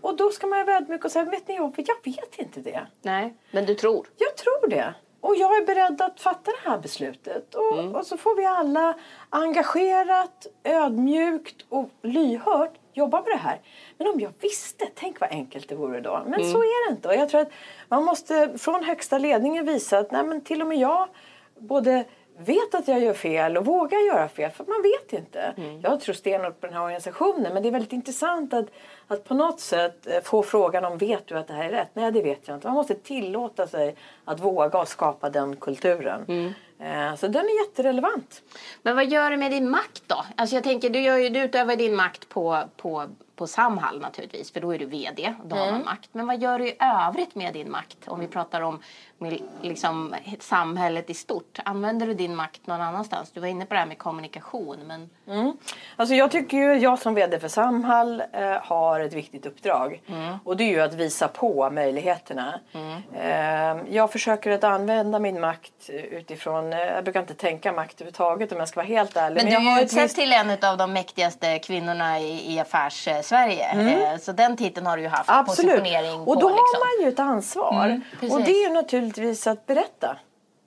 Och då ska man vara ödmjuk och säga Vet ni, jag jag vet inte det. nej, men du tror. Jag tror det. Och jag är beredd att fatta det här beslutet. Och, och så får vi alla engagerat, ödmjukt och lyhört jobba med det här. Men om jag visste, tänk vad enkelt det vore då. Men så är det inte. Och jag tror att man måste från högsta ledningen visa att nej, men till och med jag både vet att jag gör fel och vågar göra fel. För man vet inte. Jag tror stenhårt på den här organisationen. Men det är väldigt intressant att, att på något sätt eh, få frågan om vet du att det här är rätt? Nej, det vet jag inte. Man måste tillåta sig att våga och skapa den kulturen. Eh, Så den är jätterelevant. Men vad gör det med din makt då? Alltså jag tänker, du, gör ju, du utövar din makt på, på, på Samhall naturligtvis, för då är du VD. Då har man makt. Men vad gör du i övrigt med din makt? Om vi pratar om liksom, samhället i stort. Använder du din makt någon annanstans? Du var inne på det här med kommunikation. Men... Alltså jag tycker ju, jag som VD för Samhall eh, har ett viktigt uppdrag. Och det är ju att visa på möjligheterna. Eh, jag försöker att använda min makt utifrån, eh, jag brukar inte tänka makt överhuvudtaget om jag ska vara helt ärlig. Men du jag har har ju ett utsett till en av de mäktigaste kvinnorna i, i affärs-Sverige. Eh, Så den titeln har du ju haft Absolut. positionering Och på. då liksom. har man ju ett ansvar. Mm, och det är ju naturligtvis att berätta.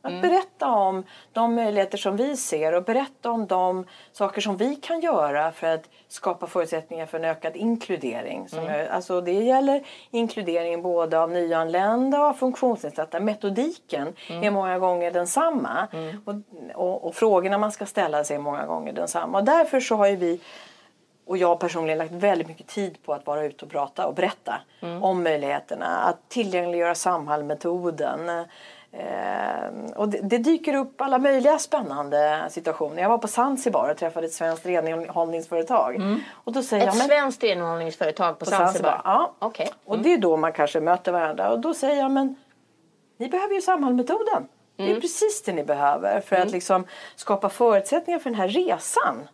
Att Mm. berätta om de möjligheter som vi ser och berätta om de saker som vi kan göra för att skapa förutsättningar för en ökad inkludering. Som Mm. alltså det gäller inkludering både av nyanlända och av funktionsnedsatta. Metodiken Mm. är många gånger densamma och, och, och frågorna man ska ställa sig är många gånger densamma. Och därför så har ju vi och jag personligen lagt väldigt mycket tid på att vara ute och prata och berätta om möjligheterna. Att tillgängliggöra Samhall-metoden. Eh, och det, det dyker upp alla möjliga spännande situationer. Jag var på Zanzibar och träffade ett svenskt renhållningsföretag. Och då säger Ett jag, men, svenskt renhållningsföretag på, på Zanzibar? Zanzibar. Ja. Okej. Och det är då man kanske möter varandra. Och då säger jag, men ni behöver ju Samhall-metoden. Det är Mm. precis det ni behöver för att liksom skapa förutsättningar för den här resan.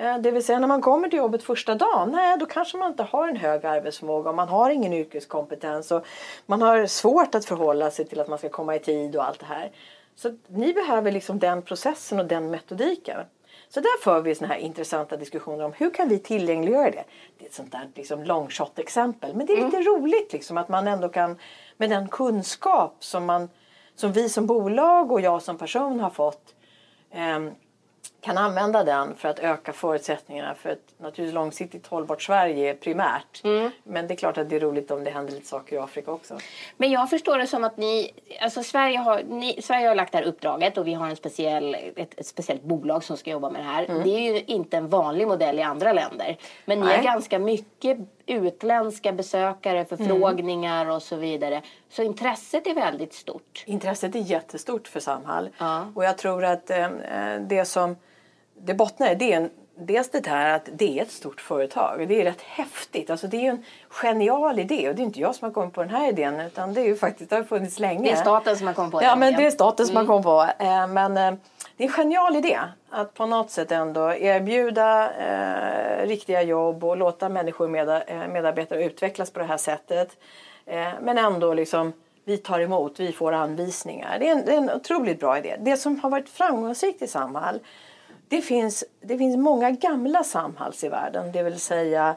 Eh, Det vill säga när man kommer till jobbet första dagen, nej då kanske man inte har en hög arbetsförmåga och man har ingen yrkeskompetens och man har svårt att förhålla sig till att man ska komma i tid och allt det här. Så ni behöver liksom den processen och den metodiken. Så där för vi såna här intressanta diskussioner om hur kan vi tillgängliggöra det. Det är ett sånt där liksom long shot exempel men det är lite roligt liksom att man ändå kan med den kunskap som, man, som vi som bolag och jag som person har fått ehm, kan använda den för att öka förutsättningarna för ett naturligtvis långsiktigt hållbart Sverige primärt. Men det är klart att det är roligt om det händer lite saker i Afrika också. Men jag förstår det som att ni, alltså Sverige har, ni, Sverige har lagt det här uppdraget och vi har en speciell, ett, ett speciellt bolag som ska jobba med det här. Det är ju inte en vanlig modell i andra länder. Men ni Nej. har ganska mycket utländska besökare, förfrågningar och så vidare. Så intresset är väldigt stort. Intresset är jättestort för Samhall. Ja. Och jag tror att eh, eh, det som det bottnar i det är en dels det här att det är ett stort företag. Det är rätt häftigt. Alltså det är ju en genial idé och det är inte jag som har kommit på den här idén utan det är ju faktiskt, det har funnits länge. Det är staten som har kommit på Ja, den. men det är staten som Mm. har kommit på. Eh, Men eh, det är en genial idé att på något sätt ändå erbjuda eh, riktiga jobb och låta människor med, medarbetare utvecklas på det här sättet. Men ändå liksom vi tar emot, vi får anvisningar. Det är, en, det är en otroligt bra idé. Det som har varit framgångsrikt i Samhall det finns, det finns många gamla Samhalls i världen, det vill säga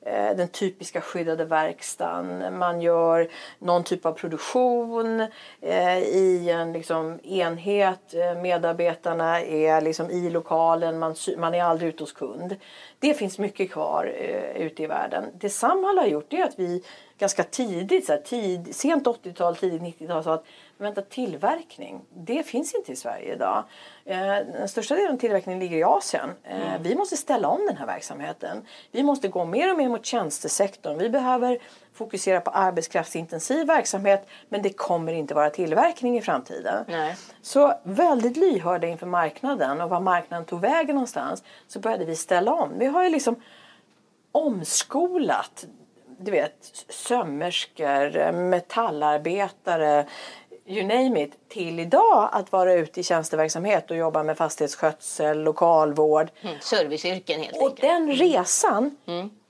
eh, den typiska skyddade verkstaden. Man gör någon typ av produktion eh, i en liksom, enhet. Eh, medarbetarna är liksom i lokalen, man, man är aldrig ute hos kund. Det finns mycket kvar eh, ute i världen. Det Samhall har gjort är att vi ganska tidigt, så här, tid, sent 80-tal, tidigt 90-tal sa att vänta, tillverkning, det finns inte i Sverige idag. Eh, den största delen av tillverkningen ligger i Asien. Eh, Vi måste ställa om den här verksamheten. Vi måste gå mer och mer mot tjänstesektorn. Vi behöver fokusera på arbetskraftsintensiv verksamhet men det kommer inte vara tillverkning i framtiden. Nej. Så väldigt lyhörda inför marknaden och var marknaden tog vägen någonstans så började vi ställa om. Vi har ju liksom omskolat du vet, sömmerskor, metallarbetare, you name it, till idag att vara ute i tjänsteverksamhet och jobba med fastighetsskötsel, lokalvård. Mm, serviceyrken helt Och enkelt. Mm. den resan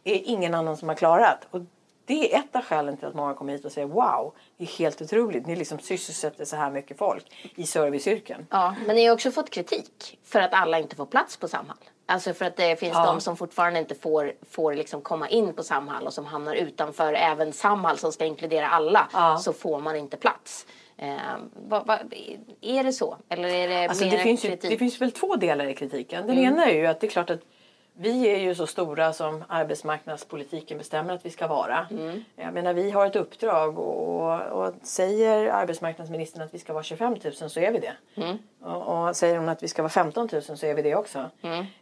är ingen annan som har klarat. Och det är ett av skälen till att många kommer hit och säger wow, det är helt otroligt. Ni liksom sysselsätter så här mycket folk i serviceyrken. Ja, men ni har också fått kritik för att alla inte får plats på Samhall. Alltså för att det finns Ja. de som fortfarande inte får, får liksom komma in på Samhall och som hamnar utanför även Samhall som ska inkludera alla. Ja. Så får man inte plats. Eh, vad, vad, är det så? Eller är det Alltså det, finns ju, det finns väl två delar i kritiken. Den Mm. ena är ju att det är klart att vi är ju så stora som arbetsmarknadspolitiken bestämmer att vi ska vara. Mm. Jag menar vi har ett uppdrag och, och säger arbetsmarknadsministern att vi ska vara 25 000 så är vi det. Mm. Och, och säger hon att vi ska vara 15 000 så är vi det också.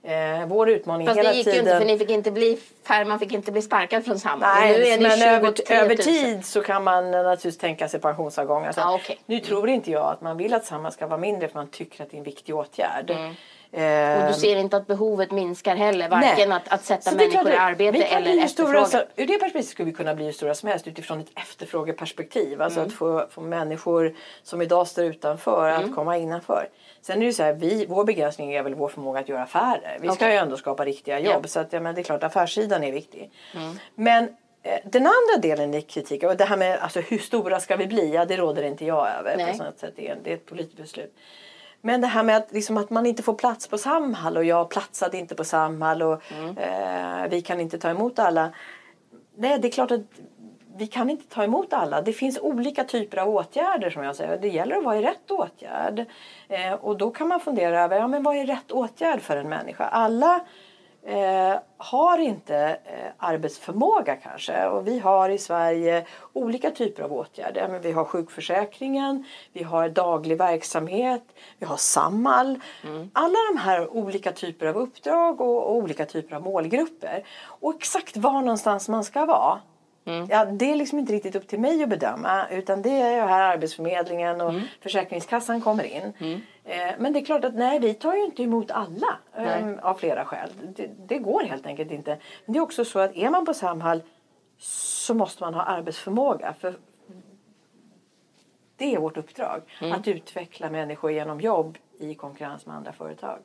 Eh, vår utmaning Fast hela det gick ju tiden... inte för ni fick inte bli, färre, man fick inte bli sparkad från Samhall. Nej, nu är men 23 över, 000. över tid så kan man naturligtvis tänka sig pensionsavgångar. Ja, okej. Nu tror inte jag att man vill att Samhall ska vara mindre för man tycker att det är en viktig åtgärd. Mm. Och du ser inte att behovet minskar heller, varken att, att sätta Så människor i arbete vi kan eller bli stora efterfrågan. som- Ur det perspektivet skulle vi kunna bli hur stora som helst utifrån ett efterfrågeperspektiv. Alltså Mm. att få, få människor som idag står utanför Mm. att komma innanför. Sen är det så här, vi, vår begränsning är väl vår förmåga att göra affärer. Vi ska Okej. ju ändå skapa riktiga jobb. Ja. Så att, ja, men det är klart, affärssidan är viktig. Mm. Men eh, den andra delen i kritiken, och det här med alltså, hur stora ska vi bli? Ja, det råder inte jag över. På sätt. Det, är, det är ett politiskt beslut. Men det här med att, liksom, att man inte får plats på Samhall och jag platsade inte på Samhall och Mm. eh, vi kan inte ta emot alla. Nej, det är klart att vi kan inte ta emot alla. Det finns olika typer av åtgärder som jag säger. Det gäller att vara i rätt åtgärd. Eh, och då kan man fundera över ja, men vad är rätt åtgärd för en människa. Alla eh, har inte eh, arbetsförmåga kanske. Och vi har i Sverige olika typer av åtgärder. Men vi har sjukförsäkringen, vi har daglig verksamhet, vi har Samhall. Alla de här olika typer av uppdrag och, och olika typer av målgrupper. Och exakt var någonstans man ska vara. Ja, det är liksom inte riktigt upp till mig att bedöma utan det är ju här Arbetsförmedlingen och Försäkringskassan kommer in. Eh, men det är klart att nej, vi tar ju inte emot alla eh, av flera skäl. Det, det går helt enkelt inte. Men det är också så att är man på Samhall så måste man ha arbetsförmåga. För det är vårt uppdrag. Att utveckla människor genom jobb i konkurrens med andra företag.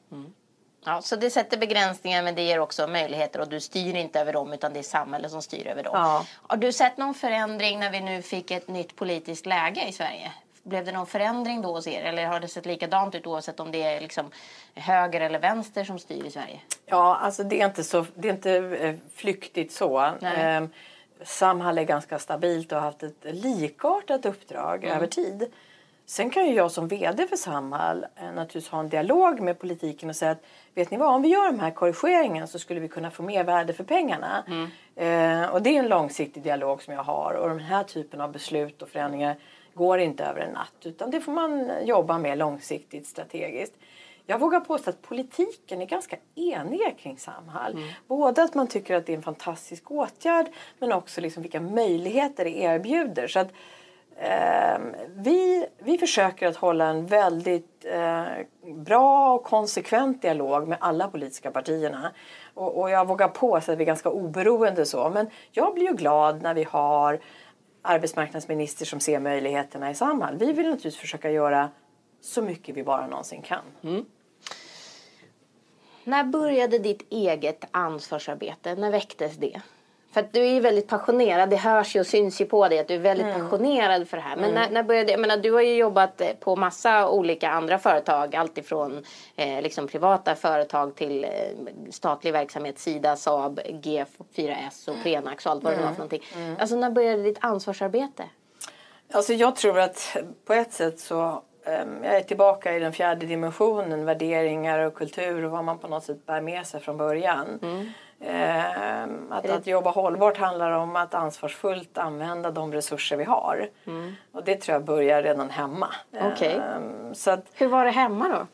Ja, så det sätter begränsningar men det ger också möjligheter och du styr inte över dem utan det är samhället som styr över dem. Ja. Har du sett någon förändring när vi nu fick ett nytt politiskt läge i Sverige? Blev det någon förändring då hos er eller har det sett likadant ut oavsett om det är liksom höger eller vänster som styr i Sverige? Ja, alltså det är inte, så, det är inte eh, flyktigt så. Nej. Ehm, Samhall är ganska stabilt och har haft ett likartat uppdrag Mm. över tid. Sen kan ju jag som VD för Samhall eh, naturligtvis ha en dialog med politiken och säga att vet ni vad, om vi gör de här korrigeringarna så skulle vi kunna få mer värde för pengarna. Mm. Eh, och det är en långsiktig dialog som jag har och den här typen av beslut och förändringar går inte över en natt utan det får man jobba med långsiktigt strategiskt. Jag vågar påstå att politiken är ganska eniga kring Samhall. Både att man tycker att det är en fantastisk åtgärd men också liksom vilka möjligheter det erbjuder. Så att, vi, vi försöker att hålla en väldigt eh, bra och konsekvent dialog med alla politiska partierna. Och, och jag vågar påstå att vi är ganska oberoende så. Men jag blir ju glad när vi har arbetsmarknadsminister som ser möjligheterna i Samhall. Vi vill naturligtvis försöka göra så mycket vi bara någonsin kan. Mm. När började ditt eget ansvarsarbete? När väcktes det? För att du är ju väldigt passionerad, det hörs ju och syns ju på dig att du är väldigt mm. passionerad för det här. Men mm. när, när började, jag menar, du har ju jobbat eh, på massa olika andra företag, alltifrån eh, liksom privata företag till eh, statlig verksamhet, Sida, Saab, G4S och Prenax och allt vad det var för mm. någonting. Mm. Alltså när började ditt ansvarsarbete? Alltså jag tror att på ett sätt så um, jag är tillbaka i den fjärde dimensionen, värderingar och kultur och vad man på något sätt bär med sig från början. Mm. Eh, att, att jobba hållbart handlar om att ansvarsfullt använda de resurser vi har. Mm. Och det tror jag börjar redan hemma. Okay. Eh, så att, Hur var det hemma då?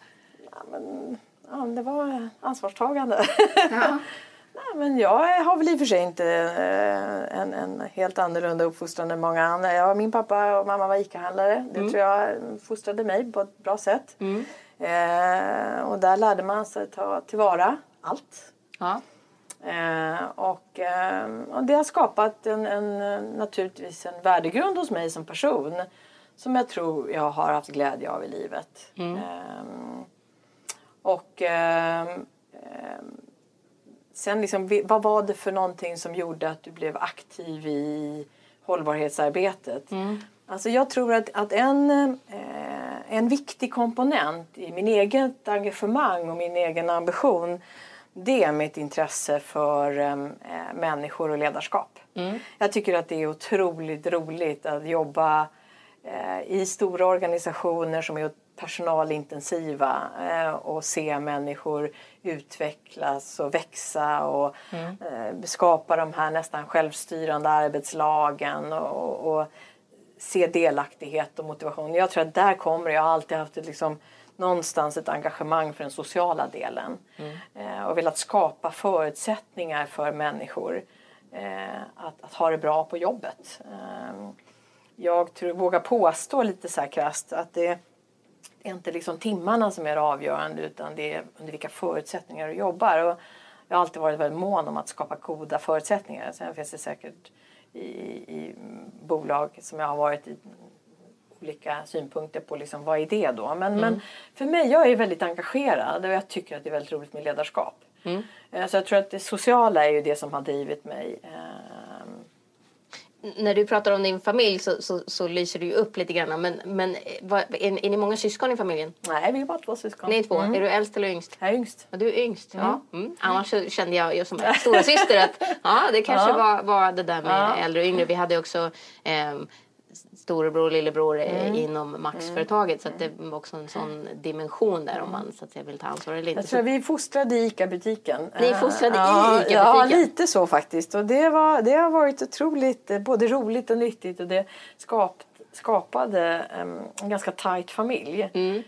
Ja, men, ja, det var ansvarstagande. Ja. [laughs] Nej, men jag har väl i och för sig inte eh, en, en helt annorlunda uppfostran än många andra. Jag, min pappa och mamma var ICA-handlare. Det mm. tror jag fostrade mig på ett bra sätt. Mm. Eh, och där lärde man sig ta tillvara allt. Ja. Eh, och, eh, och, det har skapat en, en, naturligtvis en värdegrund hos mig som person som jag tror jag har haft glädje av i livet. Mm. Eh, och ehm, ehm, sen liksom, vad var det för någonting som gjorde att du blev aktiv i hållbarhetsarbetet? Mm. Alltså jag tror att, att en, eh, en viktig komponent i min eget engagemang och min egen ambition det är mitt intresse för äh, människor och ledarskap. Mm. Jag tycker att det är otroligt roligt att jobba äh, i stora organisationer som är personalintensiva äh, och se människor utvecklas och växa och mm. skapa de här nästan självstyrande arbetslagen och, och, se delaktighet och motivation. Jag tror att där kommer jag har alltid haft ett liksom, någonstans ett engagemang för den sociala delen mm. eh, och velat skapa förutsättningar för människor eh, att, att, ha det bra på jobbet. Eh, jag tror, vågar påstå lite så här krasst att det är inte liksom timmarna som är det avgörande utan det är under vilka förutsättningar du jobbar. Och jag har alltid varit väldigt mån om att skapa goda förutsättningar. Sen finns det säkert i, i bolag som jag har varit i olika synpunkter på liksom, vad är det då. Men, mm. men för mig, jag är väldigt engagerad och jag tycker att det är väldigt roligt med ledarskap. Mm. Eh, så jag tror att det sociala är ju det som har drivit mig. Ehm. När du pratar om din familj så, så, så lyser det ju upp lite grann. Men, men vad, är, är ni många syskon i familjen? Nej, vi är bara två syskon. Ni är två. Mm. Är du äldst eller yngst? Jag är yngst. Ja, du är yngst, ja. Mm. mm. Annars kände jag ju som [laughs] stora syster att ja, det kanske ja. var, var det där med ja. äldre och yngre. Vi hade också eh, storebror och lillebror mm. inom Maxföretaget mm. så det var också en sån dimension där om man så att säga vill ta ansvar lite. Jag tror vi fostrade i ICA-butiken. Ni fostrade ja, i ICA-butiken? Ja, lite så faktiskt. Och det, var, det har varit otroligt eh, både roligt och nyttigt och det skap, skapade en ganska tajt familj. Mm.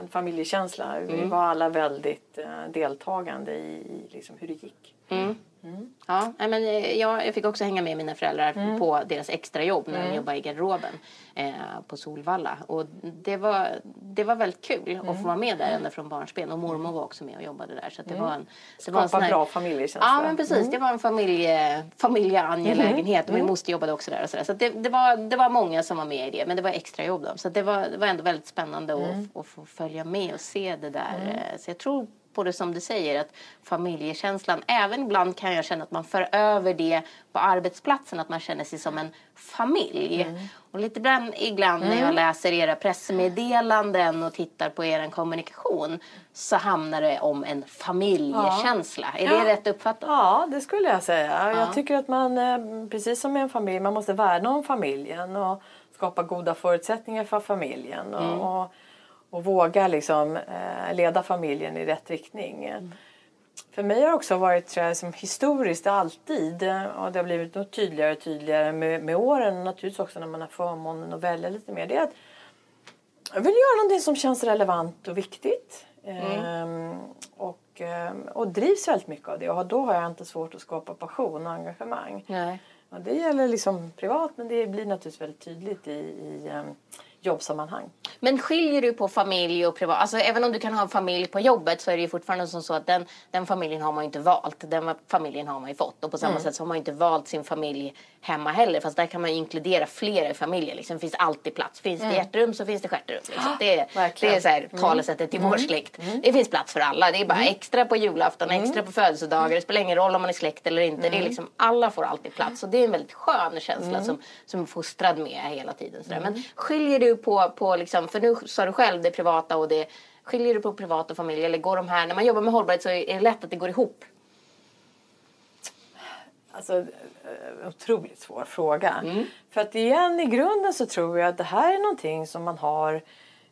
En familjekänsla. Vi mm. var alla väldigt uh, deltagande i, i liksom hur det gick. Mm. Mm. Ja, men eh, jag, jag fick också hänga med mina föräldrar mm. på deras extrajobb när mm. de jobbade i garderoben eh, på Solvalla. Och det var, det var väldigt kul mm. att få vara med där ända från barnsben. Och mormor var också med och jobbade där. Så det mm. var en, det Skapa var en sån här, bra familjekänsla. Ja, men precis. Mm. Det var en familje, familjeangelägenhet. Och min moster jobbade också där. Och så där. så det, det, var, det var många som var med i det. Men det var extrajobb då. Så det var, det var ändå väldigt spännande att, att få följa med och se det där. Eh, så jag tror på det som du säger, att familjekänslan, även ibland kan jag känna att man för över det på arbetsplatsen, att man känner sig som en familj. Mm. Och lite ibland, ibland mm. när jag mm. läser era pressmeddelanden och tittar på er kommunikation så handlar det om en familjekänsla. Ja. Är det ja. rätt uppfattat? Ja, det skulle jag säga. Ja. Jag tycker att man, eh, precis som i en familj, man måste värna om familjen och skapa goda förutsättningar för familjen. Mm. Och, och våga liksom, eh, leda familjen i rätt riktning. Mm. För mig har det också varit tror jag, som historiskt alltid eh, och det har blivit något tydligare och tydligare med, med åren och naturligtvis också när man har förmånen att välja lite mer. Det är att jag vill göra någonting som känns relevant och viktigt. Mm. Ehm, och, ehm, och drivs väldigt mycket av det och då har jag inte svårt att skapa passion och engagemang. Nej. Och det gäller liksom privat men det blir naturligtvis väldigt tydligt i, i um, jobbsammanhang. Men skiljer du på familj och privat? Alltså även om du kan ha en familj på jobbet så är det ju fortfarande som så att den, den familjen har man ju inte valt. Den familjen har man ju fått. Och på samma mm. sätt så har man ju inte valt sin familj hemma heller. Fast där kan man ju inkludera flera familjer. Liksom. Det finns alltid plats. Finns mm. det hjärterum så finns det stjärterum. Liksom. Det, det är så här, mm. talesättet i vår mm. släkt. Mm. Det finns plats för alla. Det är bara extra på julafton, extra på födelsedagar. Det spelar ingen roll om man är släkt eller inte. Det är liksom, alla får alltid plats. Och det är en väldigt skön känsla som, som är fostrad med hela tiden. Så Men skiljer du på, på liksom, för nu sa du själv det privata och det Skiljer du på privat och familj eller går de här, när man jobbar med hållbarhet så är det lätt att det går ihop? Alltså, eh, otroligt svår fråga. Mm. För att igen i grunden så tror jag att det här är någonting som man har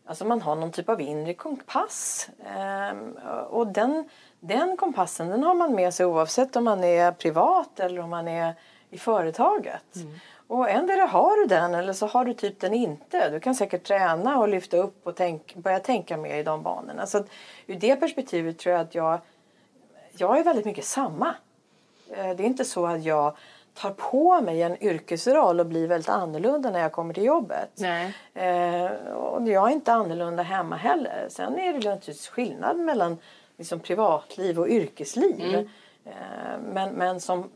Alltså man har någon typ av inre kompass. Ehm, och den, den kompassen den har man med sig oavsett om man är privat eller om man är i företaget. Mm. Och endera har du den eller så har du typ den inte. Du kan säkert träna och lyfta upp och tänk, börja tänka mer i de banorna. Så att, ur det perspektivet tror jag att jag, jag är väldigt mycket samma. Eh, det är inte så att jag tar på mig en yrkesroll och blir väldigt annorlunda när jag kommer till jobbet. Nej. Eh, och jag är inte annorlunda hemma heller. Sen är det naturligtvis skillnad mellan liksom, privatliv och yrkesliv. Mm. Eh, men, men som,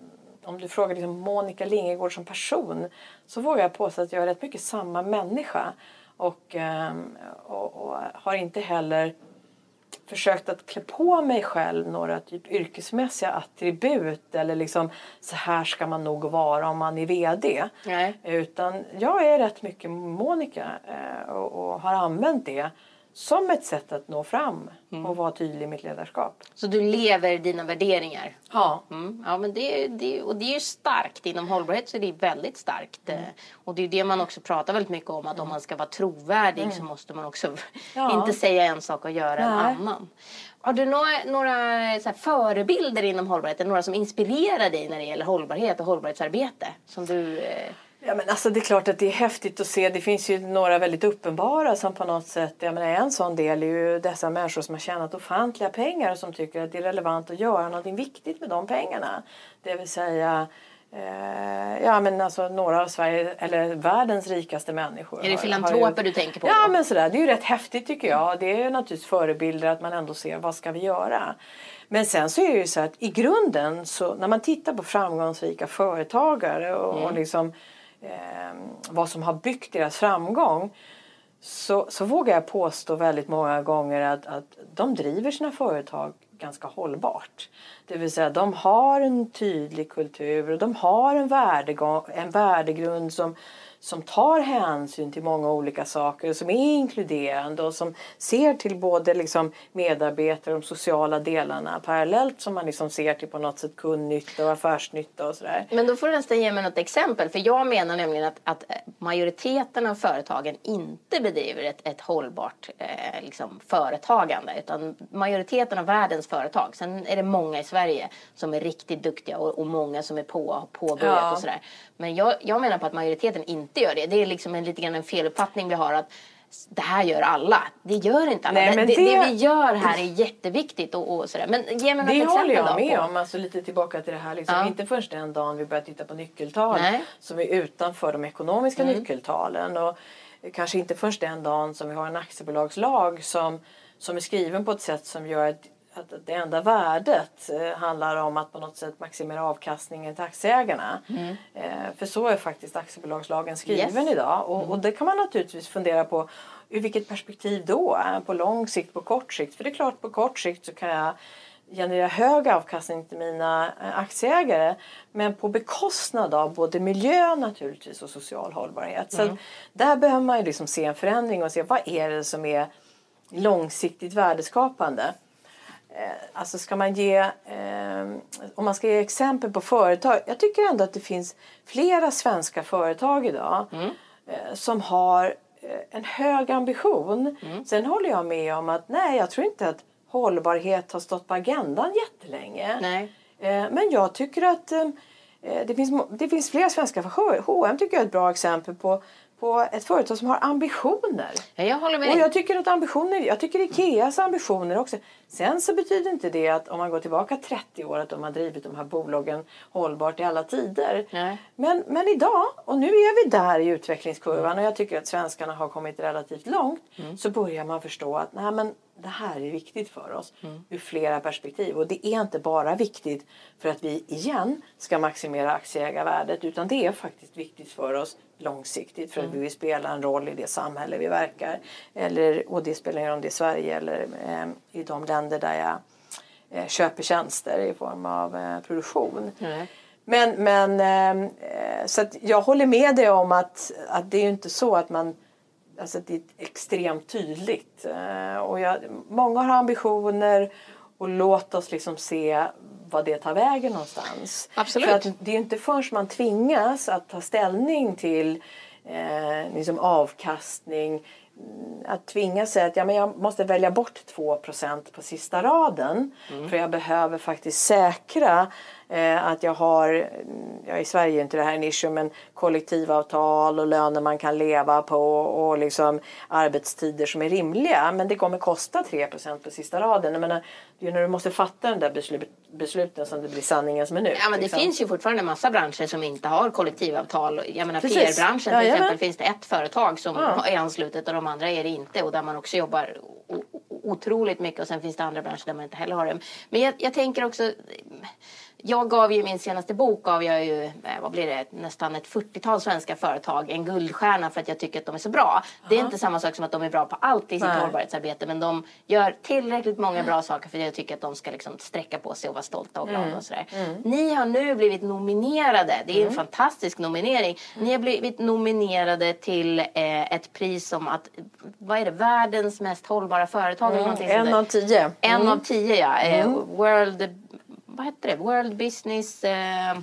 om du frågar liksom Monica Lingegård som person så vågar jag påstå att jag är rätt mycket samma människa. Och, eh, och, och har inte heller försökt att klä på mig själv några typ yrkesmässiga attribut eller liksom så här ska man nog vara om man är VD. Nej. Utan jag är rätt mycket Monica eh, och, och har använt det som ett sätt att nå fram mm. och vara tydlig i mitt ledarskap. Så du lever dina värderingar? Ja. Mm. ja men det, det, och det är ju starkt. Inom hållbarhet så är det väldigt starkt. Mm. Och det är det man också pratar väldigt mycket om. Att om man ska vara trovärdig så mm. måste man också [laughs] ja. inte säga en sak och göra en annan. Har du några, några så förebilder inom hållbarhet? Några som inspirerar dig när det gäller hållbarhet och hållbarhetsarbete? Som du... Eh, Ja, men alltså, det är klart att det är häftigt att se. Det finns ju några väldigt uppenbara som på något sätt, jag menar, en sån del är ju dessa människor som har tjänat ofantliga pengar och som tycker att det är relevant att göra någonting viktigt med de pengarna. Det vill säga eh, ja, men alltså, några av Sverige, eller världens rikaste människor. Är det filantroper du tänker på? Ja, men sådär. det är ju rätt häftigt tycker jag. Det är naturligtvis förebilder att man ändå ser vad ska vi göra. Men sen så är det ju så att i grunden så när man tittar på framgångsrika företagare och, mm. och liksom Ehm, vad som har byggt deras framgång så, så vågar jag påstå väldigt många gånger att, att de driver sina företag ganska hållbart. Det vill säga de har en tydlig kultur och de har en, en värdegrund som, som tar hänsyn till många olika saker, som är inkluderande och som ser till både liksom medarbetare och de sociala delarna parallellt som man liksom ser till på något sätt kundnytta och affärsnytta och sådär. Men då får du nästan ge mig något exempel för jag menar nämligen att, att majoriteten av företagen inte bedriver ett, ett hållbart eh, liksom företagande utan majoriteten av världens företag, sen är det många i Sverige som är riktigt duktiga och, och många som är på, påbörjat ja. och sådär. Men jag, jag menar på att majoriteten inte gör det. Det är liksom en lite grann en feluppfattning vi har att det här gör alla. Det gör inte alla. Nej, men det, det, det vi gör här är jätteviktigt och, och sådär. Men ge mig något det håller jag med på. om. Alltså lite tillbaka till det här. Liksom. Ja. Inte förrän den dagen vi börjar titta på nyckeltal Nej. som är utanför de ekonomiska mm. nyckeltalen. Och kanske inte förrän den dagen som vi har en aktiebolagslag som, som är skriven på ett sätt som gör att att det enda värdet eh, handlar om att på något sätt maximera avkastningen till aktieägarna. Mm. Eh, för så är faktiskt aktiebolagslagen skriven yes. idag och, mm. och, det kan man naturligtvis fundera på ur vilket perspektiv då? På lång sikt, på kort sikt? För det är klart på kort sikt så kan jag generera hög avkastning till mina eh, aktieägare men på bekostnad av både miljö naturligtvis och social hållbarhet. Mm. Så där behöver man ju liksom se en förändring och se vad är det som är långsiktigt värdeskapande. Eh, alltså ska man ge, eh, om man ska ge exempel på företag. Jag tycker ändå att det finns flera svenska företag idag mm. eh, som har eh, en hög ambition. Mm. Sen håller jag med om att nej, jag tror inte att hållbarhet har stått på agendan jättelänge. Nej. Eh, men jag tycker att eh, det, finns, det finns flera svenska företag. H&M tycker jag är ett bra exempel på på ett företag som har ambitioner. Ja, jag håller med Och jag tycker att ambitioner, jag tycker Ikeas ambitioner också. Sen så betyder inte det att om man går tillbaka 30 år att de har drivit de här bolagen hållbart i alla tider. Nej. Men, men idag, och nu är vi där i utvecklingskurvan och jag tycker att svenskarna har kommit relativt långt. Så börjar man förstå att nej, men det här är viktigt för oss ur flera perspektiv. Och det är inte bara viktigt för att vi igen ska maximera aktieägarvärdet utan det är faktiskt viktigt för oss långsiktigt för att vi vill spela en roll i det samhälle vi verkar. Eller, och det spelar ingen roll om det är Sverige eller eh, i de länder där jag eh, köper tjänster i form av eh, produktion. Nej. Men, men eh, så att jag håller med dig om att, att det är ju inte så att man Alltså det är extremt tydligt. Eh, och jag, många har ambitioner och låt oss liksom se vad det tar vägen någonstans. Absolut. För att det är ju inte förrän man tvingas att ta ställning till eh, liksom avkastning mm, att tvinga sig att ja, men jag måste välja bort 2% på sista raden. För jag behöver faktiskt säkra att jag har, ja, i Sverige är inte det här en issue, men kollektivavtal och löner man kan leva på och liksom arbetstider som är rimliga. Men det kommer kosta 3% på sista raden. Jag menar, det är när du måste fatta den där beslut, besluten som det blir sanningens minut. Ja, men det liksom. finns ju fortfarande en massa branscher som inte har kollektivavtal. Jag menar. PR-branschen till Jajamän. exempel finns det ett företag som Ja. är anslutet och de andra är det inte och där man också jobbar otroligt mycket och sen finns det andra branscher där man inte heller har det. Men jag, jag tänker också jag gav ju min senaste bok gav jag ju, eh, vad blir det, nästan ett 40-tal svenska företag en guldstjärna för att jag tycker att de är så bra. Det är inte samma sak som att de är bra på allt i sitt Nej. hållbarhetsarbete men de gör tillräckligt många bra saker för att jag tycker att de ska liksom sträcka på sig och vara stolta och glada Mm. och sådär. Ni har nu blivit nominerade, det är Mm. en fantastisk nominering. Ni har blivit nominerade till eh, ett pris som att, vad är det, världens mest hållbara företag eller någonting Mm. En av tio. En Mm. av tio ja. Eh, World, vad heter det? World Business... Eh,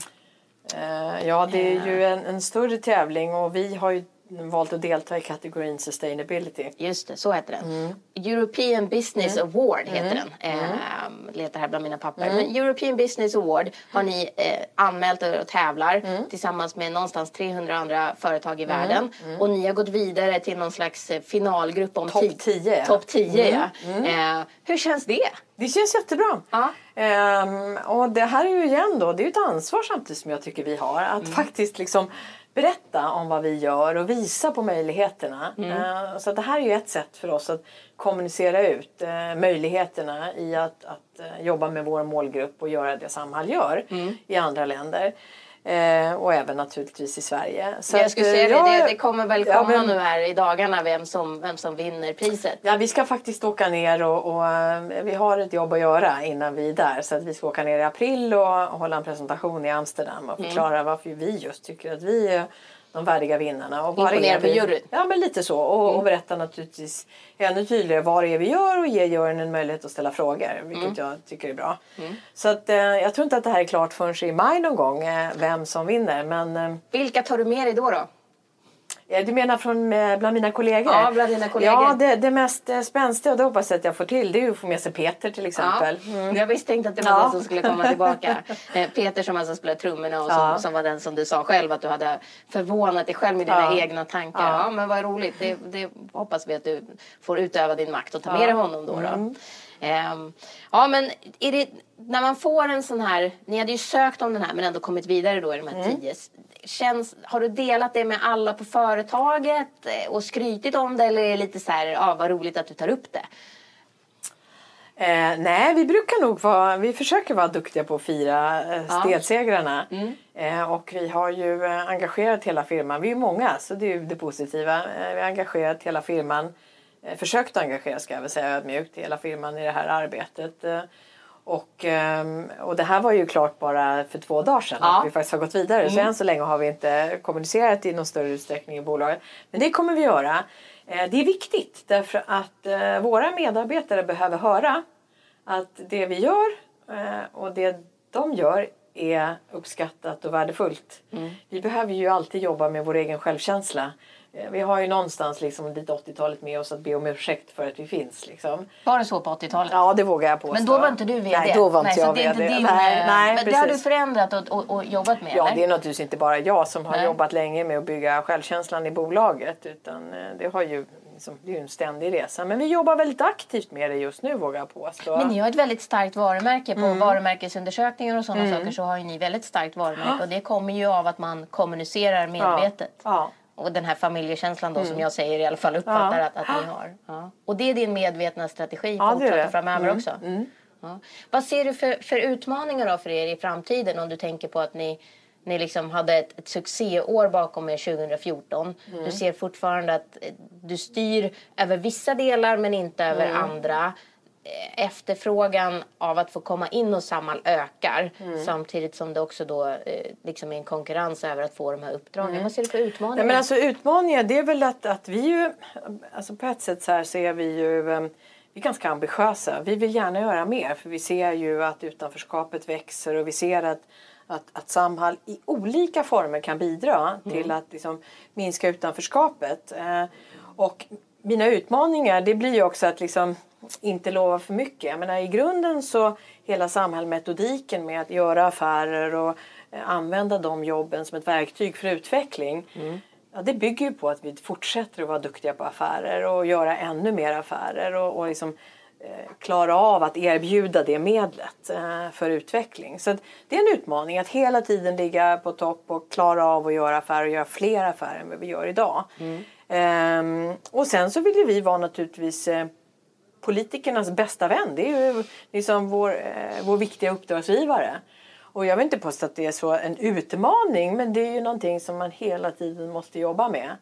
Eh, Ja, det är ju en, en större tävling och vi har ju valt att delta i kategorin sustainability. just det, så heter den. Mm. European Business Award heter den. Eh, letar här bland mina papper. Mm. Men European Business Award har ni eh, anmält och tävlar Mm. tillsammans med någonstans 300 andra företag i världen. Och ni har gått vidare till någon slags eh, finalgrupp om Topp 10. 10, ja. Topp 10 ja. Eh, hur känns det? Det känns jättebra. Ja. Ehm, och det här är ju igen då, det är ju ett ansvar samtidigt som jag tycker vi har. Att faktiskt liksom berätta om vad vi gör och visa på möjligheterna. Eh, så det här är ju ett sätt för oss att kommunicera ut eh, möjligheterna i att, att eh, jobba med vår målgrupp och göra det Samhall gör i andra länder. Eh, och även naturligtvis i Sverige. Så jag att, skulle eh, säga det, jag- det, det kommer väl Ja, komma men- nu här i dagarna vem som, vem som vinner priset. Ja, vi ska faktiskt åka ner och, och eh, vi har ett jobb att göra innan vi är där. Så att vi ska åka ner i april och hålla en presentation i Amsterdam Mm. och förklara varför vi just tycker att vi är de värdiga vinnarna. Och Imponera på juryn. Ja, men lite så. Och, och berätta naturligtvis ännu tydligare vad det är vi gör och ge juryn en möjlighet att ställa frågor. Vilket Mm. jag tycker är bra. Så att, eh, jag tror inte att det här är klart förrän i maj någon gång, eh, vem som vinner. Men eh, Vilka tar du med dig då? då? Ja, du menar från eh, bland mina kollegor? Ja, bland dina kollegor. Ja, det, det mest eh, spänstiga och det hoppas jag att jag får till det är ju att få med sig Peter till exempel. Mm. Jag misstänkte att det var Ja. det som skulle komma tillbaka. [laughs] Eh, Peter som alltså spelar trummorna och som, Ja. som var den som du sa själv att du hade förvånat dig själv med dina Ja. egna tankar. Ja. Ja. men vad roligt. Det, det hoppas vi att du får utöva din makt och ta med dig honom då. då. Mm. Ehm, ja men är det, när man får en sån här, ni hade ju sökt om den här men ändå kommit vidare då i de här Mm. tio. Känns, har du delat det med alla på företaget eh, och skrytit om det eller är det lite så här, ja vad roligt att du tar upp det? Eh, nej, vi brukar nog vara, vi försöker vara duktiga på att fira eh, Ja. delsegrarna. Mm. Eh, och vi har ju eh, engagerat hela firman. Vi är många så det är ju det positiva. Eh, vi har engagerat hela firman, försökt engagera ska jag väl säga ödmjukt, hela firman i det här arbetet. Eh, och, ehm, och det här var ju klart bara för två dagar sedan Ja. att vi faktiskt har gått vidare. Så än så länge har vi inte kommunicerat i någon större utsträckning i bolaget. Men det kommer vi göra. Eh, Det är viktigt därför att eh, våra medarbetare behöver höra att det vi gör eh, och det de gör är uppskattat och värdefullt. Vi behöver ju alltid jobba med vår egen självkänsla Eh, Vi har ju någonstans liksom lite 80-talet med oss att be om ursäkt för att vi finns. Liksom. Var det så på 80-talet? Ja, det vågar jag påstå. Men då var inte du VD? Nej, då var inte nej, jag det är VD. Din, nej, eh, nej, men det har du precis. förändrat och, och, och jobbat med? Ja, eller? det är naturligtvis inte bara jag som har Nej. jobbat länge med att bygga självkänslan i bolaget. Utan eh, det, har ju, liksom, det är ju en ständig resa. Men vi jobbar väldigt aktivt med det just nu vågar jag påstå. Men ni har ett väldigt starkt varumärke. På Mm. varumärkesundersökningar och sådana saker så har ju ni väldigt starkt varumärke. Och det kommer ju av att man kommunicerar medvetet. Ja. Och den här familjekänslan då som jag säger i alla fall uppfattar Mm. Ja. att, att ni har. Ja. Och det är din medvetna strategi Ja, det. framöver Mm. också? Ja. Vad ser du för, för utmaningar då för er i framtiden om du tänker på att ni, ni liksom hade ett, ett succéår bakom er 2014. Mm. Du ser fortfarande att eh, du styr över vissa delar men inte över Mm. andra. Efterfrågan av att få komma in hos Samhall ökar Mm. samtidigt som det också då eh, liksom är en konkurrens över att få de här uppdragen. Vad ser du för utmaningar? Nej, men alltså utmaningen det är väl att, att vi ju, alltså på ett sätt så här så är vi ju eh, vi är ganska ambitiösa. Vi vill gärna göra mer för vi ser ju att utanförskapet växer och vi ser att, att, att Samhall i olika former kan bidra till att liksom, minska utanförskapet. Eh, och mina utmaningar det blir ju också att liksom inte lova för mycket. Jag menar, I grunden så hela samhällsmetodiken med att göra affärer och eh, använda de jobben som ett verktyg för utveckling. Ja, det bygger ju på att vi fortsätter att vara duktiga på affärer och göra ännu mer affärer och, och liksom, eh, klara av att erbjuda det medlet eh, för utveckling. Så det är en utmaning att hela tiden ligga på topp och klara av att göra affärer och göra fler affärer än vad vi gör idag. Ehm, Ehm, och sen så vill ju vi vara naturligtvis eh, politikernas bästa vän. Det är ju liksom vår, eh, vår viktiga uppdragsgivare. Och jag vill inte påstå att det är så en utmaning men det är ju någonting som man hela tiden måste jobba med.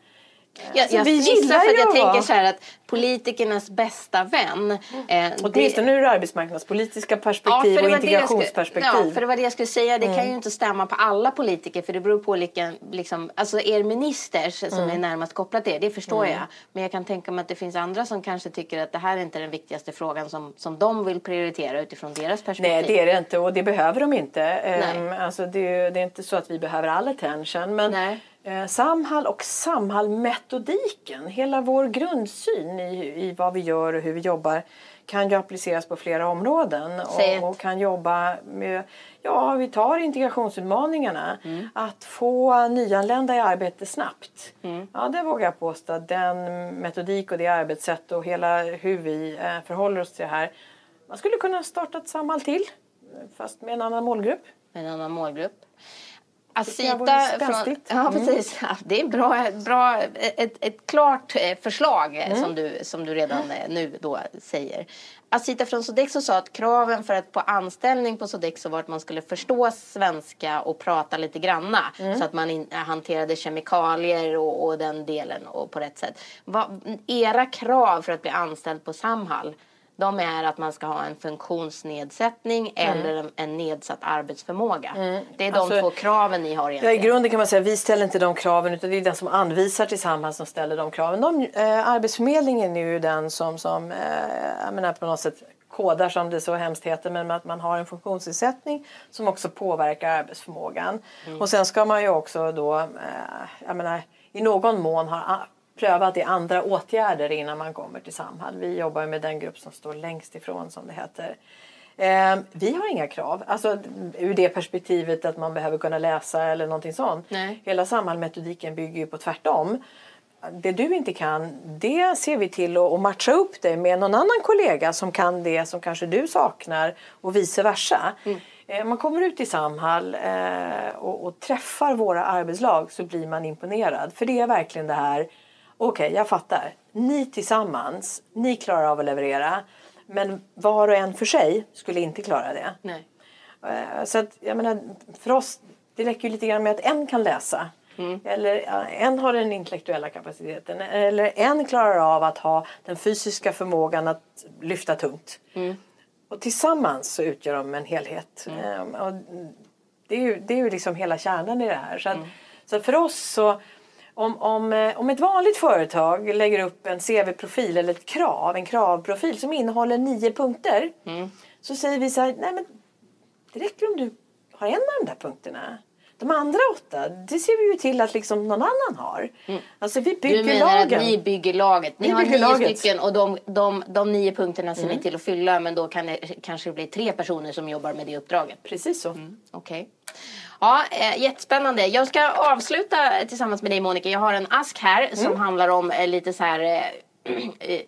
Jag, jag vi gillar för att jag tänker så här att politikernas bästa vän. Eh, Åtminstone ur det arbetsmarknadspolitiska perspektiv för och jag skulle- integrationsperspektiv. Ja, för det var det jag skulle säga. Det kan ju inte stämma på alla politiker för det beror på olika, liksom, alltså er ministers som är närmast kopplat till er, det förstår jag. Men jag kan tänka mig att det finns andra som kanske tycker att det här är inte den viktigaste frågan som, som de vill prioritera utifrån deras perspektiv. Nej det är det inte och det behöver de inte. Ehm, Alltså det, det är inte så att vi behöver all attention. Men Nej. Eh, Samhall och Samhall-metodiken, hela vår grundsyn i, i vad vi gör och hur vi jobbar kan ju appliceras på flera områden och, och kan jobba med, ja vi tar integrationsutmaningarna, Mm. att få nyanlända i arbete snabbt. Mm. Ja det vågar jag påstå, den metodik och det arbetssätt och hela hur vi eh, förhåller oss till det här. Man skulle kunna starta ett Samhall till fast med en annan målgrupp. en annan målgrupp. Jag Asita från, ja, precis. Ja, det är bra, bra, ett, ett klart eh, förslag eh, som, du, som du redan eh, nu då säger. Asita från Sodexo sa att kraven för att få anställning på Sodexo var att man skulle förstå svenska och prata lite granna så att man in, hanterade kemikalier och, och den delen och på rätt sätt. Vad, era krav för att bli anställd på Samhall de är att man ska ha en funktionsnedsättning eller en, en nedsatt arbetsförmåga. Det är de Alltså, två kraven ni har Ja, I egentligen. grunden kan man säga att vi ställer inte de kraven utan det är den som anvisar till Samhall som ställer de kraven. De, eh, Arbetsförmedlingen är ju den som, som eh, jag menar på något sätt kodar som det så hemskt heter men att man har en funktionsnedsättning som också påverkar arbetsförmågan. Och sen ska man ju också då, eh, jag menar i någon mån ha prövat i andra åtgärder innan man kommer till Samhall. Vi jobbar med den grupp som står längst ifrån som det heter. Eh, vi har inga krav. Alltså, ur det perspektivet att man behöver kunna läsa eller någonting sånt. Nej. Hela Samhall-metodiken bygger ju på tvärtom. Det du inte kan, det ser vi till att matcha upp dig med någon annan kollega som kan det som kanske du saknar och vice versa. Eh, Man kommer ut i Samhall eh, och, och träffar våra arbetslag så blir man imponerad. För det är verkligen det här, okej jag fattar, ni tillsammans, ni klarar av att leverera. Men var och en för sig skulle inte klara det. Nej. Eh, Så att, jag menar, för oss, det räcker ju lite grann med att en kan läsa. Eller ja, en har den intellektuella kapaciteten. Eller en klarar av att ha den fysiska förmågan att lyfta tungt. Och tillsammans så utgör de en helhet. Eh, Och det är ju, det är ju liksom hela kärnan i det här. Så, att, så att för oss så om, om, eh, om ett vanligt företag lägger upp en CV-profil eller ett krav, en kravprofil som innehåller nio punkter. Så säger vi så här, nej men det räcker om du har en av de där punkterna. De andra åtta, det ser vi ju till att liksom någon annan har. Alltså vi bygger Mm. Du menar lagen. att ni bygger laget. Ni Vi har nio laget. Mm. stycken och de, de, de nio punkterna ser ni till att fylla men då kan det kanske bli tre personer som jobbar med det uppdraget. Precis så. Okej. Ja, eh, jättespännande. Jag ska avsluta tillsammans med dig Monica. Jag har en ask här som handlar om eh, lite så här eh,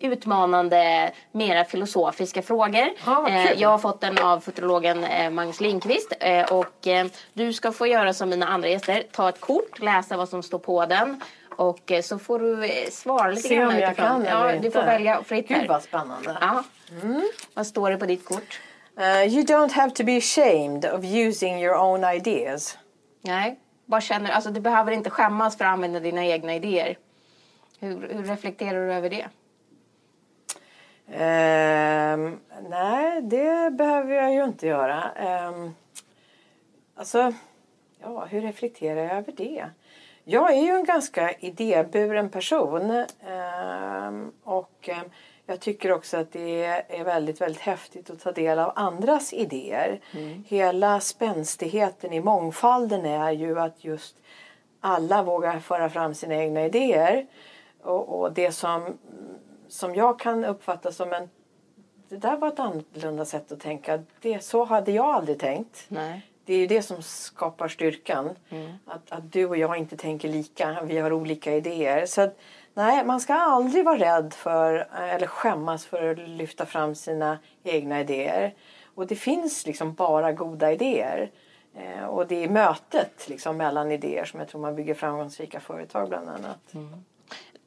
[clears throat] utmanande, mera filosofiska frågor. Kul. jag har fått den av futurologen Magnus Lindqvist. Och du ska få göra som mina andra gäster. Ta ett kort, läsa vad som står på den. Och så får du svara lite Se grann utifrån. kan ja, Du får välja fritt här. Gud vad spännande. Ja. Vad står det på ditt kort? Uh, you don't have to be ashamed of using your own ideas. Nej, bara känner, alltså du behöver inte skämmas för att använda dina egna idéer. Hur, hur reflekterar du över det? Ehm, nej, det behöver jag ju inte göra. Um, alltså, ja, hur reflekterar jag över det? Jag är ju en ganska idéburen person. ehm, och ehm, jag tycker också att det är väldigt, väldigt häftigt att ta del av andras idéer. Hela spänstigheten i mångfalden är ju att just alla vågar föra fram sina egna idéer. Och, och det som, som jag kan uppfatta som en det där var ett annorlunda sätt att tänka. Det, så hade jag aldrig tänkt. Nej. Det är ju det som skapar styrkan. Att, att du och jag inte tänker lika. Vi har olika idéer. Så att, nej, man ska aldrig vara rädd för eller skämmas för att lyfta fram sina egna idéer. Och det finns liksom bara goda idéer. Eh, och det är mötet liksom, mellan idéer som jag tror man bygger framgångsrika företag bland annat. Mm.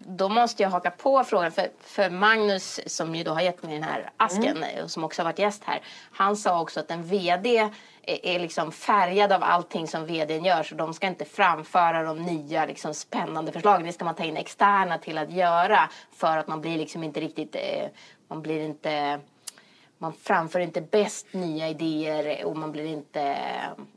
Då måste jag haka på frågan, för, för Magnus som ju då har gett mig den här asken eh, och som också har varit gäst här. Han sa också att en VD är, är liksom färgad av allting som VDn gör så de ska inte framföra de nya liksom, spännande förslagen. Det ska man ta in externa till att göra för att man blir liksom inte riktigt, eh, man blir inte man framför inte bäst nya idéer och man blir inte,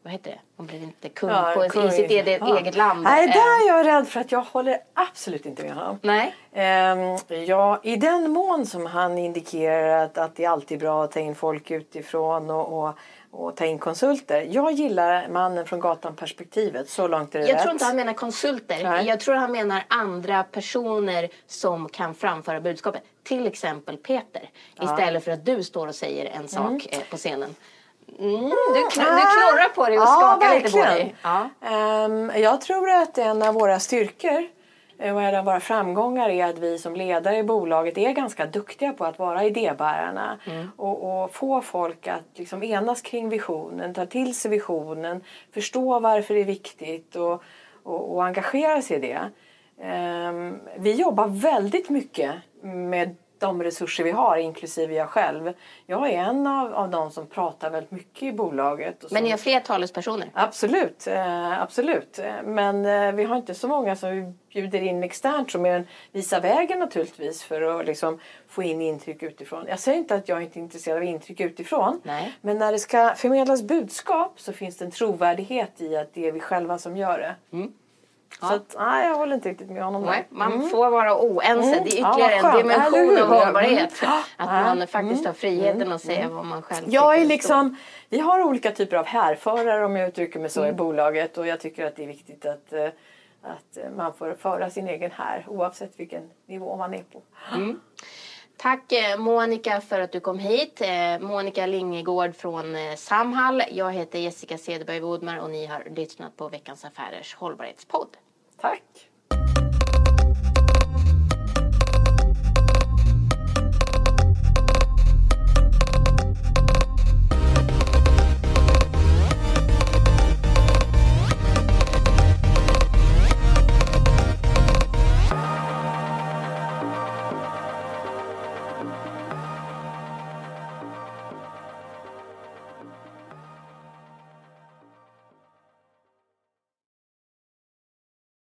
vad heter det, man blir inte kung på, kung. i sitt eget, Ja. eget land. Nej, Eh, där är jag rädd för att jag håller absolut inte med honom. Nej. Ehm, ja, I den mån som han indikerar att, att det är alltid bra att ta in folk utifrån och, och, och ta in konsulter. Jag gillar mannen från gatan perspektivet. Så långt är det Jag rätt. tror inte han menar konsulter. Nej. Jag tror han menar andra personer som kan framföra budskapet. Till exempel Peter. Istället för att du står och säger en sak eh, på scenen. Mm, du, kn- du knorrar på dig och skakar lite på dig. Ja. Ehm, jag tror att en av våra styrkor och en av våra framgångar är att vi som ledare i bolaget är ganska duktiga på att vara idébärarna Mm. och, och få folk att liksom enas kring visionen, ta till sig visionen, förstå varför det är viktigt och, och, och engagera sig i det. Ehm, vi jobbar väldigt mycket med de resurser vi har, inklusive jag själv. Jag är en av, av de som pratar väldigt mycket i bolaget. Men ni har fler talespersoner. Absolut, eh, absolut. Men eh, vi har inte så många som vi bjuder in externt som mer än visar vägen naturligtvis för att liksom få in intryck utifrån. Jag säger inte att jag inte är intresserad av intryck utifrån. Nej. Men när det ska förmedlas budskap så finns det en trovärdighet i att det är vi själva som gör det. Så att, nej, jag håller inte riktigt med honom Nej, man får vara oense. Det är Ja, ytterligare vad en dimension av hållbarhet. Mm. Att Ja. man faktiskt har friheten att säga vad man själv Jag är liksom, vi har olika typer av härförare om jag uttrycker mig så i bolaget och jag tycker att det är viktigt att, eh, att eh, man får föra sin egen här oavsett vilken nivå man är på. Tack eh, Monica för att du kom hit. Monica Lingegård från Samhall. Jag heter Jessica Cederberg Wodmar och ni har lyssnat på Veckans Affärers hållbarhetspodd. Tack!